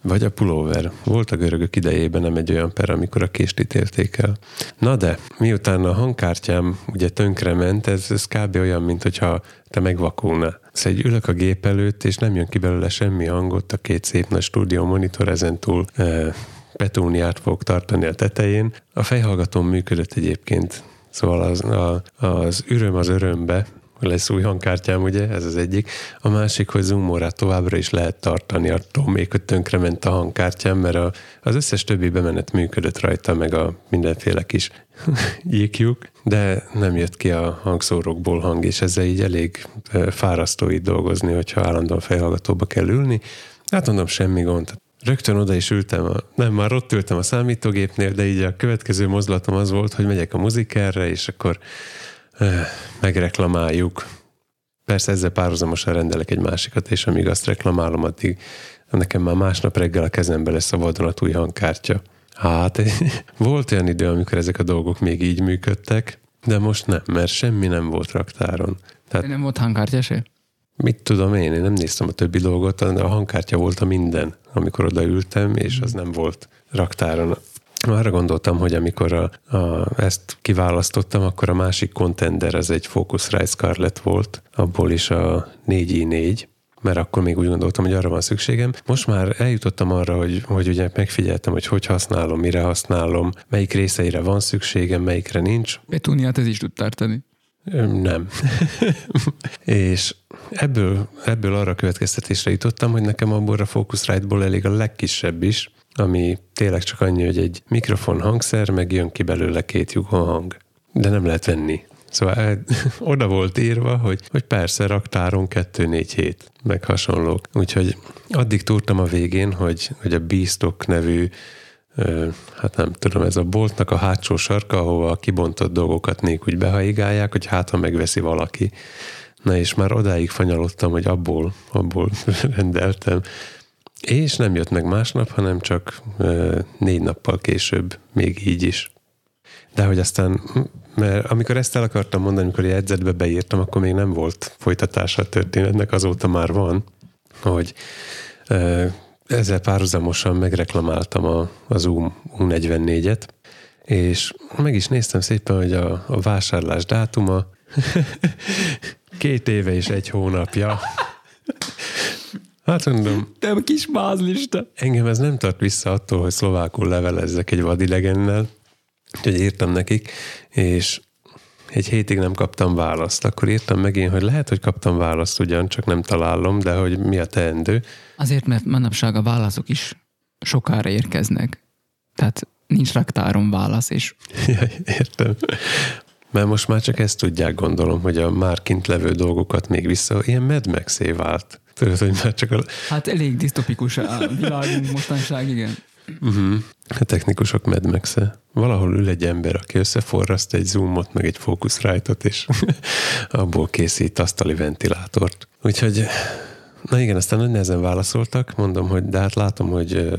Speaker 2: Vagy a pulóver. Volt a görögök idejében nem egy olyan per, amikor a kést ítélték el. Na de, miután a hangkártyám ugye tönkrement, ez, ez kb. olyan, mint hogyha te megvakulna. Szóval ülök a gép előtt, és nem jön ki belőle semmi hangot, a két szép nagy stúdió monitor ezen túl e, petúniát fog tartani a tetején. A fejhallgatóm működött egyébként Szóval az, a, az üröm az örömbe, lesz új hangkártyám, ugye, ez az egyik. A másik, hogy zoomórát továbbra is lehet tartani, attól még, hogy tönkrement a hangkártyám, mert a, az összes többi bemenet működött rajta, meg a mindenféle kis jikjuk, de nem jött ki a hangszórókból hang, és ezzel így elég fárasztó így dolgozni, hogyha állandóan fejhallgatóba kell ülni. Hát mondom, semmi gond. Rögtön oda is ültem, a, nem, már ott ültem a számítógépnél, de így a következő mozdulatom az volt, hogy megyek a muzikerre, és akkor eh, megreklamáljuk. Persze ezzel párhuzamosan rendelek egy másikat, és amíg azt reklamálom, addig nekem már másnap reggel a kezembe lesz a vadonatúj hangkártya. Hát, volt olyan idő, amikor ezek a dolgok még így működtek, de most nem, mert semmi nem volt raktáron.
Speaker 1: Tehát, nem volt hangkártya se?
Speaker 2: Mit tudom én, én nem néztem a többi dolgot, a hangkártya volt a minden, amikor odaültem, és az nem volt raktáron. Arra gondoltam, hogy amikor a, a, ezt kiválasztottam, akkor a másik contender az egy Focusrite Scarlett volt, abból is a 4i4, mert akkor még úgy gondoltam, hogy arra van szükségem. Most már eljutottam arra, hogy, hogy ugye megfigyeltem, hogy hogy használom, mire használom, melyik részeire van szükségem, melyikre nincs.
Speaker 1: Petuniát ez is tud tartani.
Speaker 2: Nem. és ebből, ebből arra következtetésre jutottam, hogy nekem abból a Focusrite-ból elég a legkisebb is, ami tényleg csak annyi, hogy egy mikrofon hangszer, meg jön ki belőle két lyukon hang. De nem lehet venni. Szóval el, oda volt írva, hogy, hogy persze raktáron 2-4 meg hasonlók. Úgyhogy addig túrtam a végén, hogy, hogy a Beastok nevű hát nem tudom, ez a boltnak a hátsó sarka, ahova a kibontott dolgokat még úgy behaigálják, hogy hát ha megveszi valaki. Na és már odáig fanyalottam, hogy abból, abból rendeltem. És nem jött meg másnap, hanem csak négy nappal később, még így is. De hogy aztán, mert amikor ezt el akartam mondani, amikor egy edzetbe beírtam, akkor még nem volt folytatása a történetnek, azóta már van, hogy ezzel párhuzamosan megreklamáltam a, a Zoom U44-et, és meg is néztem szépen, hogy a, a vásárlás dátuma két éve és egy hónapja. Hát mondom.
Speaker 1: Te kis mázlista.
Speaker 2: Engem ez nem tart vissza attól, hogy szlovákul levelezzek egy vadidegennel, úgyhogy írtam nekik, és egy hétig nem kaptam választ. Akkor írtam meg én, hogy lehet, hogy kaptam választ ugyan, csak nem találom, de hogy mi a teendő.
Speaker 1: Azért, mert manapság a válaszok is sokára érkeznek. Tehát nincs raktáron válasz, és...
Speaker 2: Ja, értem. Mert most már csak ezt tudják, gondolom, hogy a már kint levő dolgokat még vissza, ilyen Mad max vált. Tudod, hogy már csak a...
Speaker 1: Hát elég disztopikus a világunk mostanság, igen.
Speaker 2: Uh-huh. A technikusok Mad max -e. Valahol ül egy ember, aki összeforraszt egy zoomot, meg egy focusrite-ot, és abból készít asztali ventilátort. Úgyhogy, na igen, aztán nagy nehezen válaszoltak, mondom, hogy de hát látom, hogy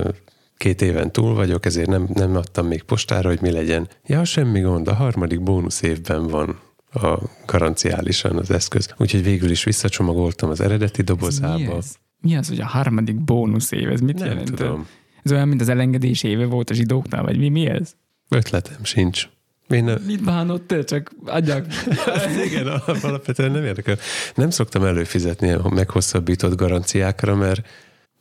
Speaker 2: két éven túl vagyok, ezért nem, nem adtam még postára, hogy mi legyen. Ja, semmi gond, a harmadik bónusz évben van. a garanciálisan az eszköz. Úgyhogy végül is visszacsomagoltam az eredeti
Speaker 1: Ez
Speaker 2: dobozába.
Speaker 1: Mi ez? Mi az, hogy a harmadik bónusz év? Ez mit
Speaker 2: Nem
Speaker 1: jelent?
Speaker 2: tudom.
Speaker 1: Ez olyan, mint az elengedés éve volt a zsidóknál, vagy mi, mi ez?
Speaker 2: Ötletem sincs. Én nem,
Speaker 1: Mit bánod te? Csak adják.
Speaker 2: igen, alap- alapvetően nem érdekel. Nem szoktam előfizetni a meghosszabbított garanciákra, mert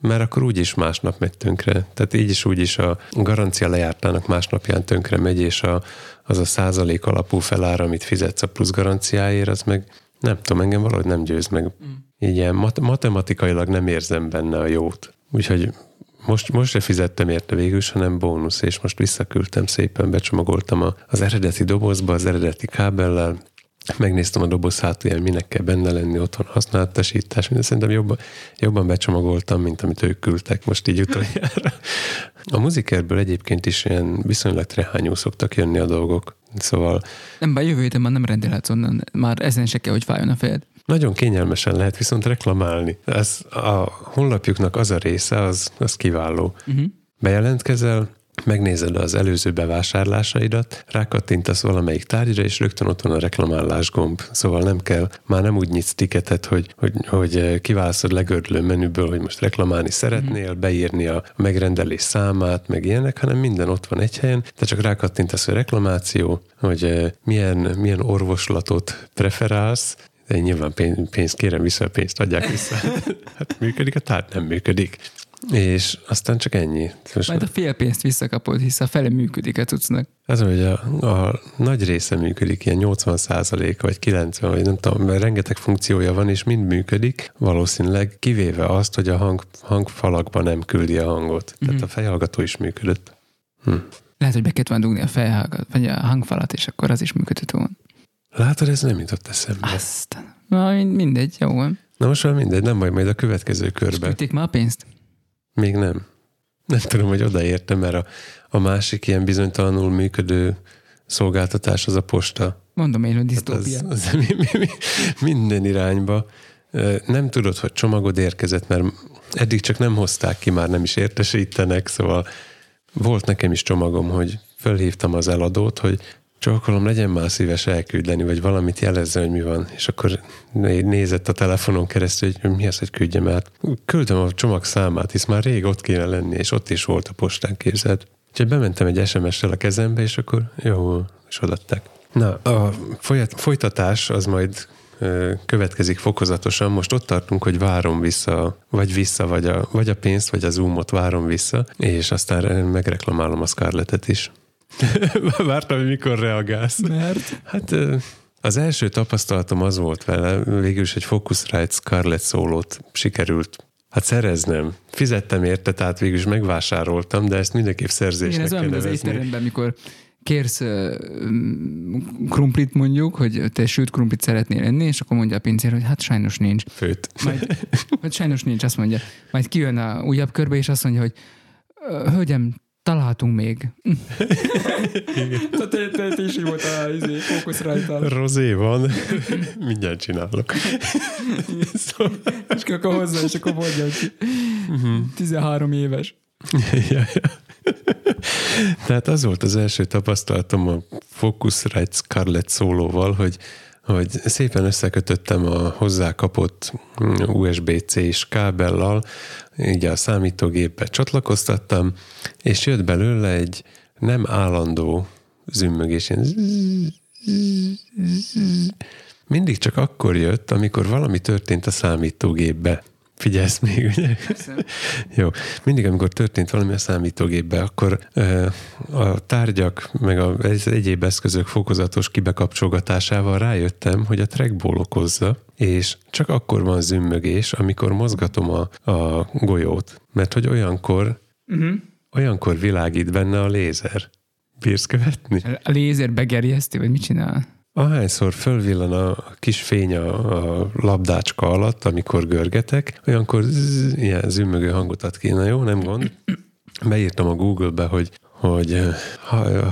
Speaker 2: mert akkor úgyis másnap megy tönkre. Tehát így is úgy is a garancia lejártának másnapján tönkre megy, és a, az a százalék alapú felár, amit fizetsz a plusz garanciáért, az meg nem tudom, engem valahogy nem győz meg. Így ilyen mat- matematikailag nem érzem benne a jót. Úgyhogy most, most se fizettem érte végül, hanem bónusz, és most visszaküldtem szépen, becsomagoltam a, az eredeti dobozba, az eredeti kábellel, megnéztem a doboz hátulján, minek kell benne lenni, otthon használatosítás, minden szerintem jobban, jobban becsomagoltam, mint amit ők küldtek most így utoljára. A muzikerből egyébként is ilyen viszonylag trehányú szoktak jönni a dolgok, szóval
Speaker 1: Nem baj, jövő héten már nem rendelhetsz onnan. Már ezen se kell, hogy fájjon a fejed.
Speaker 2: Nagyon kényelmesen lehet viszont reklamálni. Ez a honlapjuknak az a része, az, az kiváló.
Speaker 1: Uh-huh.
Speaker 2: Bejelentkezel, megnézed az előző bevásárlásaidat, rákattintasz valamelyik tárgyra, és rögtön ott van a reklamálás gomb. Szóval nem kell, már nem úgy nyitsz tiketet, hogy, hogy, hogy kiválasztod legördülő menüből, hogy most reklamálni szeretnél, beírni a megrendelés számát, meg ilyenek, hanem minden ott van egy helyen, te csak rákattintasz, hogy reklamáció, hogy eh, milyen, milyen orvoslatot preferálsz, de nyilván pénz- pénzt kérem vissza, a pénzt adják vissza. hát működik a tárgy? Nem működik. És aztán csak ennyi. Most
Speaker 1: Majd a fél pénzt visszakapod, hisz a fele működik a cuccnak.
Speaker 2: az, hogy a, a nagy része működik, ilyen 80% vagy 90, vagy nem tudom, mert rengeteg funkciója van, és mind működik, valószínűleg kivéve azt, hogy a hang, hangfalakban nem küldi a hangot. Tehát
Speaker 1: Mhm.
Speaker 2: a fejhallgató is működött. Hm.
Speaker 1: Lehet, hogy be kellett volna dugni a fejhallgat, vagy a hangfalat, és akkor az is működött volna.
Speaker 2: Látod, ez nem jutott eszembe.
Speaker 1: Aztán. Na, mind- mindegy, jó van.
Speaker 2: Na most már mindegy, nem majd, majd a következő
Speaker 1: És
Speaker 2: körbe.
Speaker 1: küldték már a pénzt?
Speaker 2: Még nem. Nem tudom, hogy odaértem, mert a, a másik ilyen bizonytalanul működő szolgáltatás az a posta.
Speaker 1: Mondom én, hogy
Speaker 2: Hát az,
Speaker 1: disztópia.
Speaker 2: az mi, mi, mi, minden irányba. Nem tudod, hogy csomagod érkezett, mert eddig csak nem hozták ki, már nem is értesítenek, szóval volt nekem is csomagom, hogy fölhívtam az eladót, hogy csókolom, legyen már szíves elküldeni, vagy valamit jelezze, hogy mi van. És akkor né- nézett a telefonon keresztül, hogy mi az, hogy küldjem át. Küldtem a csomag számát, hisz már rég ott kéne lenni, és ott is volt a postán képzelt. Úgyhogy bementem egy SMS-sel a kezembe, és akkor jó, és odaadták. Na, a folytatás az majd következik fokozatosan. Most ott tartunk, hogy várom vissza, vagy vissza, vagy a, vagy a pénzt, vagy a zoomot várom vissza, és aztán megreklamálom a Scarlettet is. Vártam, hogy mikor reagálsz.
Speaker 1: Mert?
Speaker 2: Hát az első tapasztalatom az volt vele, végül is egy Focusrite Scarlett szólót sikerült Hát szereznem. Fizettem érte, tehát végül is megvásároltam, de ezt mindenképp szerzésnek
Speaker 1: Igen, ez olyan, az étteremben, amikor kérsz uh, krumplit mondjuk, hogy te sült krumplit szeretnél enni, és akkor mondja a pincér, hogy hát sajnos nincs.
Speaker 2: Főt.
Speaker 1: Majd, vagy sajnos nincs, azt mondja. Majd kijön a újabb körbe, és azt mondja, hogy "Ö, hölgyem, találtunk még. te, te, te is így volt a izé, fókusz rajta.
Speaker 2: Rozé van. Mindjárt csinálok. szóval,
Speaker 1: És akkor hozzá, és akkor mondja, hogy
Speaker 2: Mhm.
Speaker 1: 13 éves.
Speaker 2: ja, ja. Tehát az volt az első tapasztalatom a Focusrite Scarlett szólóval, hogy hogy szépen összekötöttem a hozzá kapott USB-C-s kábellal, így a számítógépbe csatlakoztattam, és jött belőle egy nem állandó zümmögés, mindig csak akkor jött, amikor valami történt a számítógépbe. Figyelsz még, ugye? Jó. Mindig, amikor történt valami a számítógépbe, akkor ö, a tárgyak, meg az egyéb eszközök fokozatos kibekapcsolgatásával rájöttem, hogy a trackball okozza, és csak akkor van zümmögés, amikor mozgatom a, a golyót. Mert hogy olyankor,
Speaker 1: Uh-huh.
Speaker 2: olyankor világít benne a lézer. Bírsz követni?
Speaker 1: A lézer begerjeszti, vagy mit csinál?
Speaker 2: Ahányszor fölvillan a kis fény a, a labdácska alatt, amikor görgetek, olyankor zzz, ilyen zümmögő hangot ad ki. Na jó, nem gond. Beírtam a Google-be, hogy hogy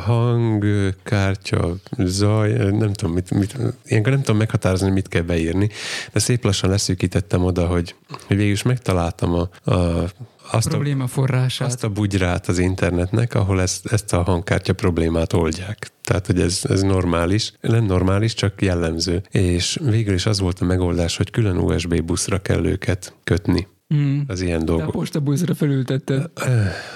Speaker 2: hang, kártya, zaj, nem tudom, mit, mit, ilyenkor nem tudom meghatározni, mit kell beírni, de szép lassan leszűkítettem oda, hogy, hogy végül is megtaláltam a, a
Speaker 1: azt probléma forrását.
Speaker 2: Azt a bugyrát az internetnek, ahol ezt, ezt a hangkártya problémát oldják. Tehát, hogy ez, ez normális. Nem normális, csak jellemző. És végül is az volt a megoldás, hogy külön USB buszra kell őket kötni. Mm. Az ilyen dolgok. De a
Speaker 1: postabuszra felültetted.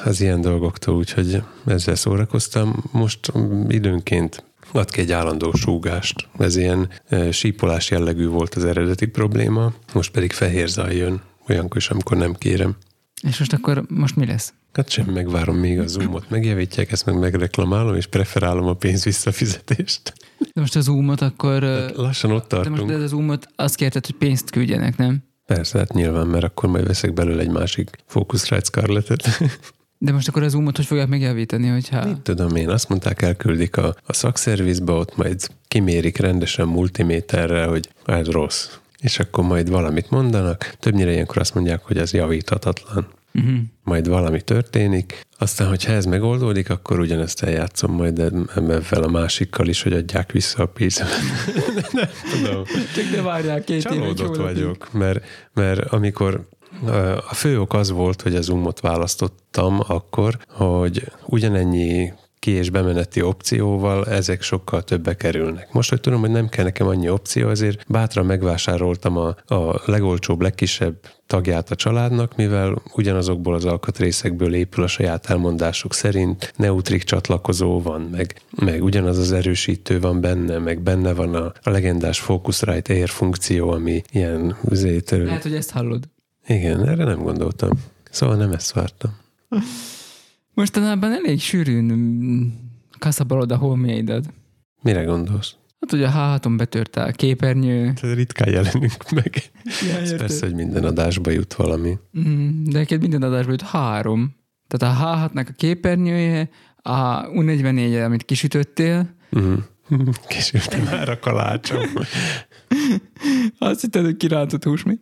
Speaker 2: Az ilyen dolgoktól, úgyhogy ezzel szórakoztam. Most időnként ad ki egy állandó súgást. Ez ilyen e, sípolás jellegű volt az eredeti probléma, most pedig fehér zaj jön, olyankor is, amikor nem kérem.
Speaker 1: És most akkor most mi lesz?
Speaker 2: Hát sem megvárom még a Zoomot, megjavítják, ezt meg megreklamálom, és preferálom a pénz visszafizetést.
Speaker 1: De most a Zoomot akkor...
Speaker 2: Hát lassan ott tartunk.
Speaker 1: De most de a Zoomot azt kérted, hogy pénzt küldjenek, nem?
Speaker 2: Persze, hát nyilván, mert akkor majd veszek belőle egy másik Focusrite Scarlett-et.
Speaker 1: De most akkor az Zoomot hogy fogják megjavítani, hogyha...
Speaker 2: Mit tudom én, azt mondták, elküldik a, a szakszervizbe, ott majd kimérik rendesen multiméterrel, hogy ez rossz és akkor majd valamit mondanak, többnyire ilyenkor azt mondják, hogy ez javíthatatlan. Uh-huh. Majd valami történik, aztán, hogyha ez megoldódik, akkor ugyanezt eljátszom majd ebben a másikkal is, hogy adják vissza a pénzt.
Speaker 1: nem tudom. Csak ne várják két
Speaker 2: Csalódott vagyok, mert, mert amikor a fő ok az volt, hogy az Zoomot választottam akkor, hogy ugyanennyi ki- és bemeneti opcióval ezek sokkal többe kerülnek. Most, hogy tudom, hogy nem kell nekem annyi opció, azért bátran megvásároltam a, a legolcsóbb, legkisebb tagját a családnak, mivel ugyanazokból az alkatrészekből épül a saját elmondásuk szerint, neutrik csatlakozó van, meg, meg ugyanaz az erősítő van benne, meg benne van a, a legendás Focusrite Air funkció, ami ilyen
Speaker 1: üzétől. Lehet, hogy ezt hallod.
Speaker 2: Igen, erre nem gondoltam. Szóval nem ezt vártam.
Speaker 1: Mostanában elég sűrűn kaszabolod a holmiaidat.
Speaker 2: Mire gondolsz?
Speaker 1: Hát, hogy a h betört a képernyő.
Speaker 2: Tehát ritkán jelenünk meg. Ja, Ez persze, hogy minden adásba jut valami.
Speaker 1: Mm, de neked minden adásba jut három. Tehát a H6-nak a képernyője, a U44 amit kisütöttél.
Speaker 2: Mm. Kisütöttem már a kalácsom.
Speaker 1: Azt hitted, hogy kirántott hús mi.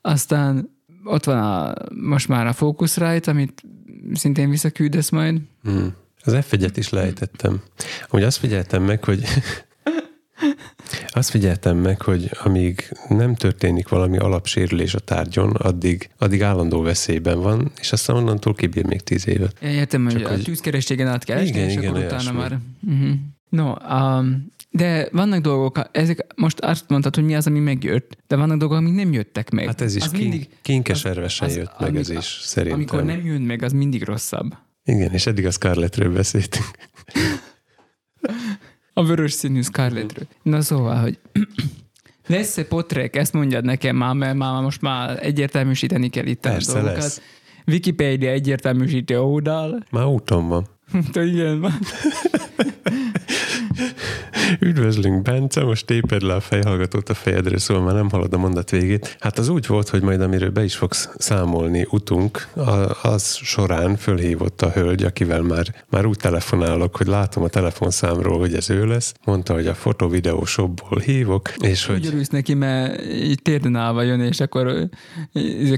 Speaker 1: Aztán ott van a, most már a Focusrite, amit szintén visszaküldesz majd.
Speaker 2: Mm. Az f is lejtettem. Amúgy azt figyeltem meg, hogy azt figyeltem meg, hogy amíg nem történik valami alapsérülés a tárgyon, addig, addig állandó veszélyben van, és aztán onnantól kibír még tíz évet.
Speaker 1: Értem, Csak hogy, a tűzkerességen át kell igen, esni, igen, és akkor utána már... Uh-huh. No, um, de vannak dolgok, ezek most azt mondtad, hogy mi az, ami megjött, de vannak dolgok, amik nem jöttek meg.
Speaker 2: Hát ez is kín, mindig, kinkeservesen jött az, meg, amik, ez is szerintem.
Speaker 1: Amikor nem jön meg, az mindig rosszabb.
Speaker 2: Igen, és eddig a Scarlettről beszéltünk.
Speaker 1: a vörös színű Scarlettről. Na szóval, hogy lesz-e potrek, ezt mondjad nekem már, mert már most már egyértelműsíteni kell itt
Speaker 2: Persze a dolgokat. Lesz.
Speaker 1: Wikipedia egyértelműsíti a oldal.
Speaker 2: Már úton van.
Speaker 1: igen, van.
Speaker 2: Üdvözlünk, Bence, most téped le a fejhallgatót a fejedre, szóval már nem hallod a mondat végét. Hát az úgy volt, hogy majd amiről be is fogsz számolni utunk, az során fölhívott a hölgy, akivel már, már úgy telefonálok, hogy látom a telefonszámról, hogy ez ő lesz. Mondta, hogy a foto-videó shopból hívok, és hogy...
Speaker 1: Úgy neki, mert így térden állva jön, és akkor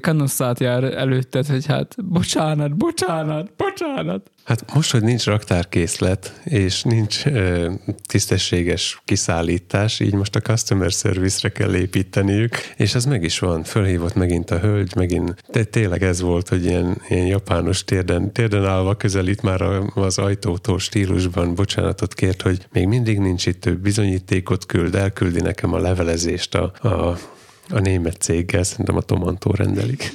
Speaker 1: kanosszát jár előtted, hogy hát bocsánat, bocsánat, bocsánat.
Speaker 2: Hát most, hogy nincs raktárkészlet, és nincs ö, tisztességes kiszállítás, így most a customer service-re kell építeniük, és ez meg is van. Fölhívott megint a hölgy, megint de tényleg ez volt, hogy ilyen, ilyen japános térden, térden állva közelít már az ajtótól stílusban, bocsánatot kért, hogy még mindig nincs itt több bizonyítékot küld, elküldi nekem a levelezést a, a a német céggel, szerintem a Tomantó rendelik.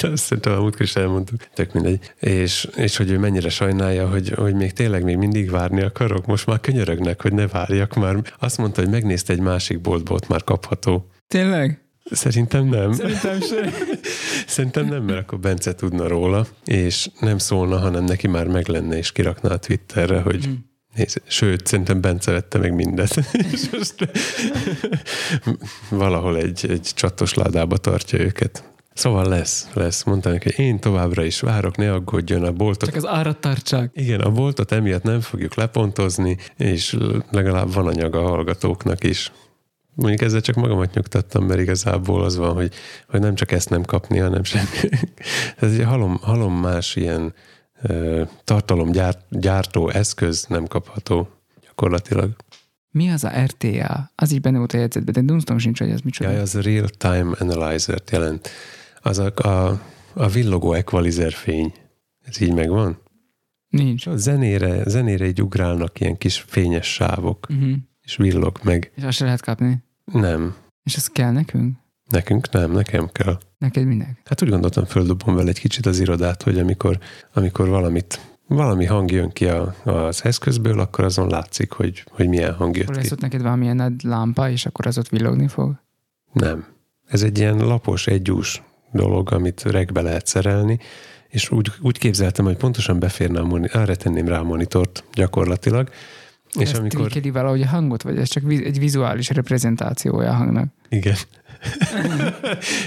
Speaker 2: De azt szerintem a múltkor is elmondtuk, tök mindegy. És, és hogy ő mennyire sajnálja, hogy, hogy még tényleg még mindig várni akarok, most már könyörögnek, hogy ne várjak már. Azt mondta, hogy megnézte egy másik boltból, ott már kapható.
Speaker 1: Tényleg?
Speaker 2: Szerintem nem.
Speaker 1: Szerintem sem.
Speaker 2: Szerintem nem, mert akkor Bence tudna róla, és nem szólna, hanem neki már meg lenne, és kirakná a Twitterre, hogy mm. Nézd, sőt, szerintem Bence vette meg mindet. és most valahol egy, egy csatos ládába tartja őket. Szóval lesz, lesz. Mondta neki, én továbbra is várok, ne aggódjon a boltot.
Speaker 1: Csak az árat tartsák.
Speaker 2: Igen, a boltot emiatt nem fogjuk lepontozni, és legalább van anyag a hallgatóknak is. Mondjuk ezzel csak magamat nyugtattam, mert igazából az van, hogy, hogy nem csak ezt nem kapni, hanem semmi. Ez egy halom, halom más ilyen ö, tartalomgyártó eszköz nem kapható gyakorlatilag.
Speaker 1: Mi az a RTA? Az így benne volt a jegyzetben, de dunsztom sincs, hogy ez micsoda.
Speaker 2: Ja, az a Real Time analyzer jelent. Az a, a, a villogó equalizer fény. Ez így megvan?
Speaker 1: Nincs.
Speaker 2: A zenére, zenére így ugrálnak ilyen kis fényes sávok,
Speaker 1: Uh-huh.
Speaker 2: és villog meg.
Speaker 1: És azt se lehet kapni.
Speaker 2: Nem.
Speaker 1: És ez kell nekünk?
Speaker 2: Nekünk nem, nekem kell.
Speaker 1: Neked minek?
Speaker 2: Hát úgy gondoltam, földobom vele egy kicsit az irodát, hogy amikor, amikor valamit, valami hang jön ki a, az eszközből, akkor azon látszik, hogy, hogy milyen hang jött
Speaker 1: Akkor
Speaker 2: ki.
Speaker 1: lesz ott neked valamilyen nagy lámpa, és akkor az ott villogni fog?
Speaker 2: Nem. Ez egy ilyen lapos, egyús dolog, amit regbe lehet szerelni, és úgy, úgy képzeltem, hogy pontosan beférne a moni- arra tenném rá a monitort gyakorlatilag, és
Speaker 1: ez
Speaker 2: amikor...
Speaker 1: trikeli valahogy a hangot, vagy ez csak egy vizuális reprezentációja a hangnak?
Speaker 2: Igen.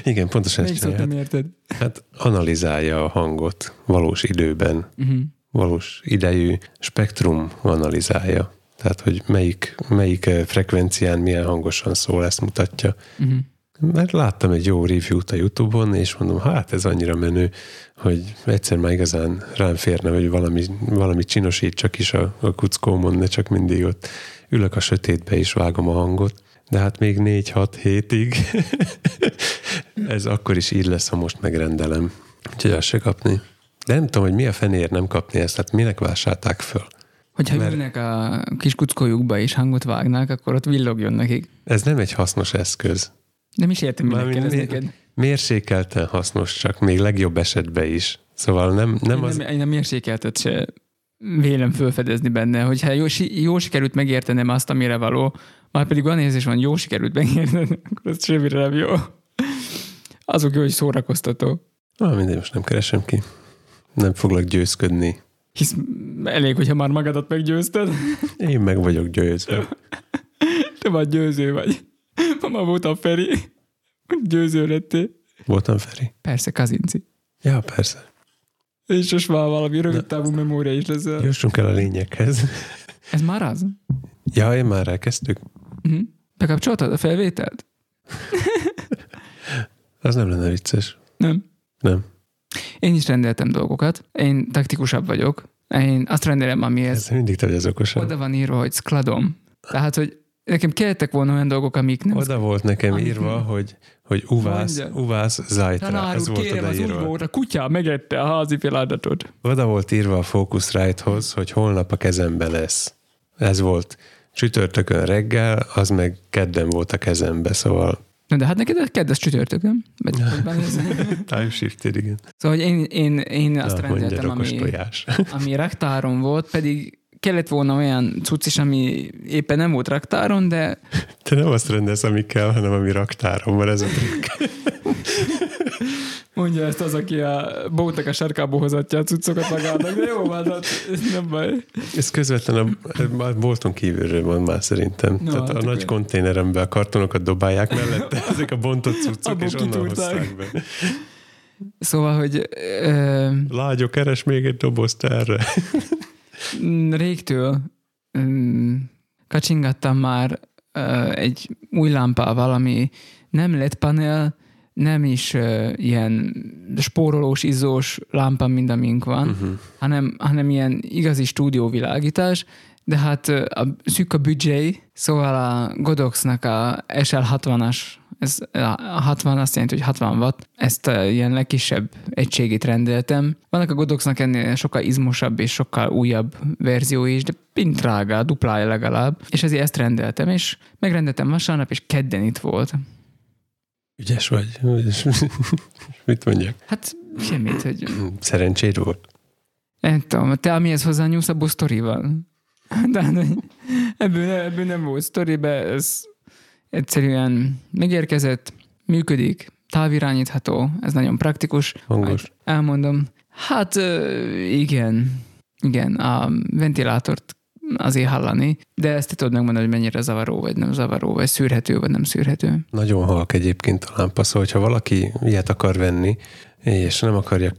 Speaker 2: Igen, pontosan ezt
Speaker 1: Még szót
Speaker 2: csinálja.
Speaker 1: nem érted.
Speaker 2: Hát analizálja a hangot valós időben,
Speaker 1: Uh-huh.
Speaker 2: valós idejű spektrum analizálja. Tehát, hogy melyik, melyik eh, frekvencián milyen hangosan szól, ezt mutatja.
Speaker 1: Uh-huh.
Speaker 2: Mert láttam egy jó review-t a Youtube-on, és mondom, hát ez annyira menő, hogy egyszer már igazán rám férne, hogy valami, valami csinosítsak is a, a kuckómon, ne csak mindig ott ülök a sötétbe és vágom a hangot. De hát még 4-6 hétig ez akkor is így lesz, ha most megrendelem. Úgyhogy azt se kapni. De nem tudom, hogy mi a fenér nem kapni ezt, hát minek vásárták föl.
Speaker 1: Hogyha
Speaker 2: Mert-
Speaker 1: ülnek a kis kuckójukba és hangot vágnak, akkor ott villogjon nekik.
Speaker 2: Ez nem egy hasznos eszköz.
Speaker 1: Nem is értem, minek kell ez neked.
Speaker 2: Mérsékelten hasznos, csak még legjobb esetben is. Szóval nem, nem
Speaker 1: én,
Speaker 2: az...
Speaker 1: nem, én a mérsékeltet se vélem felfedezni benne, hogyha jó, si- jó sikerült megértenem azt, amire való, már pedig van érzés van, jó sikerült megértenem, akkor az semmire nem jó. Azok jó, hogy szórakoztató.
Speaker 2: Ah, mindegy, most nem keresem ki. Nem foglak győzködni.
Speaker 1: Hisz elég, hogyha már magadat meggyőzted,
Speaker 2: Én meg vagyok győzve.
Speaker 1: te már győző vagy. Ma voltam Feri, győző lettél.
Speaker 2: Voltam Feri?
Speaker 1: Persze, Kazinci.
Speaker 2: Ja, persze.
Speaker 1: És most már valami rövid távú memória is leszel.
Speaker 2: Jussunk el a lényeghez.
Speaker 1: Ez már az?
Speaker 2: Ja, én már elkezdtük.
Speaker 1: Uh-huh. Bekapcsoltad a felvételt?
Speaker 2: Az nem lenne vicces.
Speaker 1: Nem.
Speaker 2: Nem.
Speaker 1: Én is rendeltem dolgokat. Én taktikusabb vagyok. Én azt rendelem, amihez
Speaker 2: Ez mindig te vagy az okosabb.
Speaker 1: oda van írva, hogy skladom. Tehát, hogy nekem kellettek volna olyan dolgok, amik nem...
Speaker 2: Oda volt nekem
Speaker 1: Amik
Speaker 2: írva,
Speaker 1: nem.
Speaker 2: hogy, hogy uvász,
Speaker 1: Mondja.
Speaker 2: uvász zajtra.
Speaker 1: Tanár
Speaker 2: Ez volt
Speaker 1: kérem, az
Speaker 2: odaírva.
Speaker 1: volt, a kutya megette a házi feladatot.
Speaker 2: Oda volt írva a Focusrite-hoz, hogy holnap a kezembe lesz. Ez volt csütörtökön reggel, az meg kedden volt a kezembe, szóval
Speaker 1: Na de hát neked a kedves csütörtökön.
Speaker 2: Time shifted, igen.
Speaker 1: Szóval hogy én, én, én azt
Speaker 2: Na,
Speaker 1: rendeltem, ami,
Speaker 2: tojás.
Speaker 1: ami raktáron volt, pedig kellett volna olyan cucc is, ami éppen nem volt raktáron, de
Speaker 2: Te nem azt rendelsz, ami kell, hanem ami raktáron van, ez a trükk.
Speaker 1: mondja ezt az, aki a bótnak a sarkából hozatja a cuccokat magának, de jó, van, hát ez nem baj.
Speaker 2: Ez közvetlen a, a bolton kívülről van már szerintem.
Speaker 1: No,
Speaker 2: Tehát
Speaker 1: hát
Speaker 2: a nagy konténerembe a kartonokat dobálják mellette, ezek a bontott cuccok,
Speaker 1: Abból
Speaker 2: és onnan
Speaker 1: kitúrták.
Speaker 2: hozták be.
Speaker 1: Szóval, hogy ö,
Speaker 2: Lágyok, keres még egy dobozt erre.
Speaker 1: Mm, Régtől mm, kacsingattam már egy új lámpával, ami nem LED panel, nem is ilyen spórolós, izzós lámpa, mint amink van, uh-huh. hanem, hanem ilyen igazi stúdióvilágítás, de hát ö, a szűk a büdzsé, szóval a Godoxnak a SL60-as, ez a 60 azt jelenti, hogy 60 watt, ezt a ilyen legkisebb egységét rendeltem. Vannak a Godoxnak ennél sokkal izmosabb és sokkal újabb verziói is, de pint drága, duplája legalább, és ezért ezt rendeltem, és megrendeltem vasárnap, és kedden itt volt.
Speaker 2: Ügyes vagy. Ügyes. Mit mondjak?
Speaker 1: Hát semmit, hogy
Speaker 2: Szerencséd volt.
Speaker 1: nem tudom, te amihez hozzányúlsz, abból sztori van. De hát, ebből, ebből nem volt sztoribe, ez egyszerűen megérkezett, működik, távirányítható, ez nagyon praktikus.
Speaker 2: Hangos.
Speaker 1: Elmondom. Hát igen, igen, a ventilátort azért hallani, de ezt te tudod megmondani, hogy mennyire zavaró, vagy nem zavaró, vagy szűrhető, vagy nem szűrhető.
Speaker 2: Nagyon halk egyébként a lámpa, szóval ha valaki ilyet akar venni, és nem akarja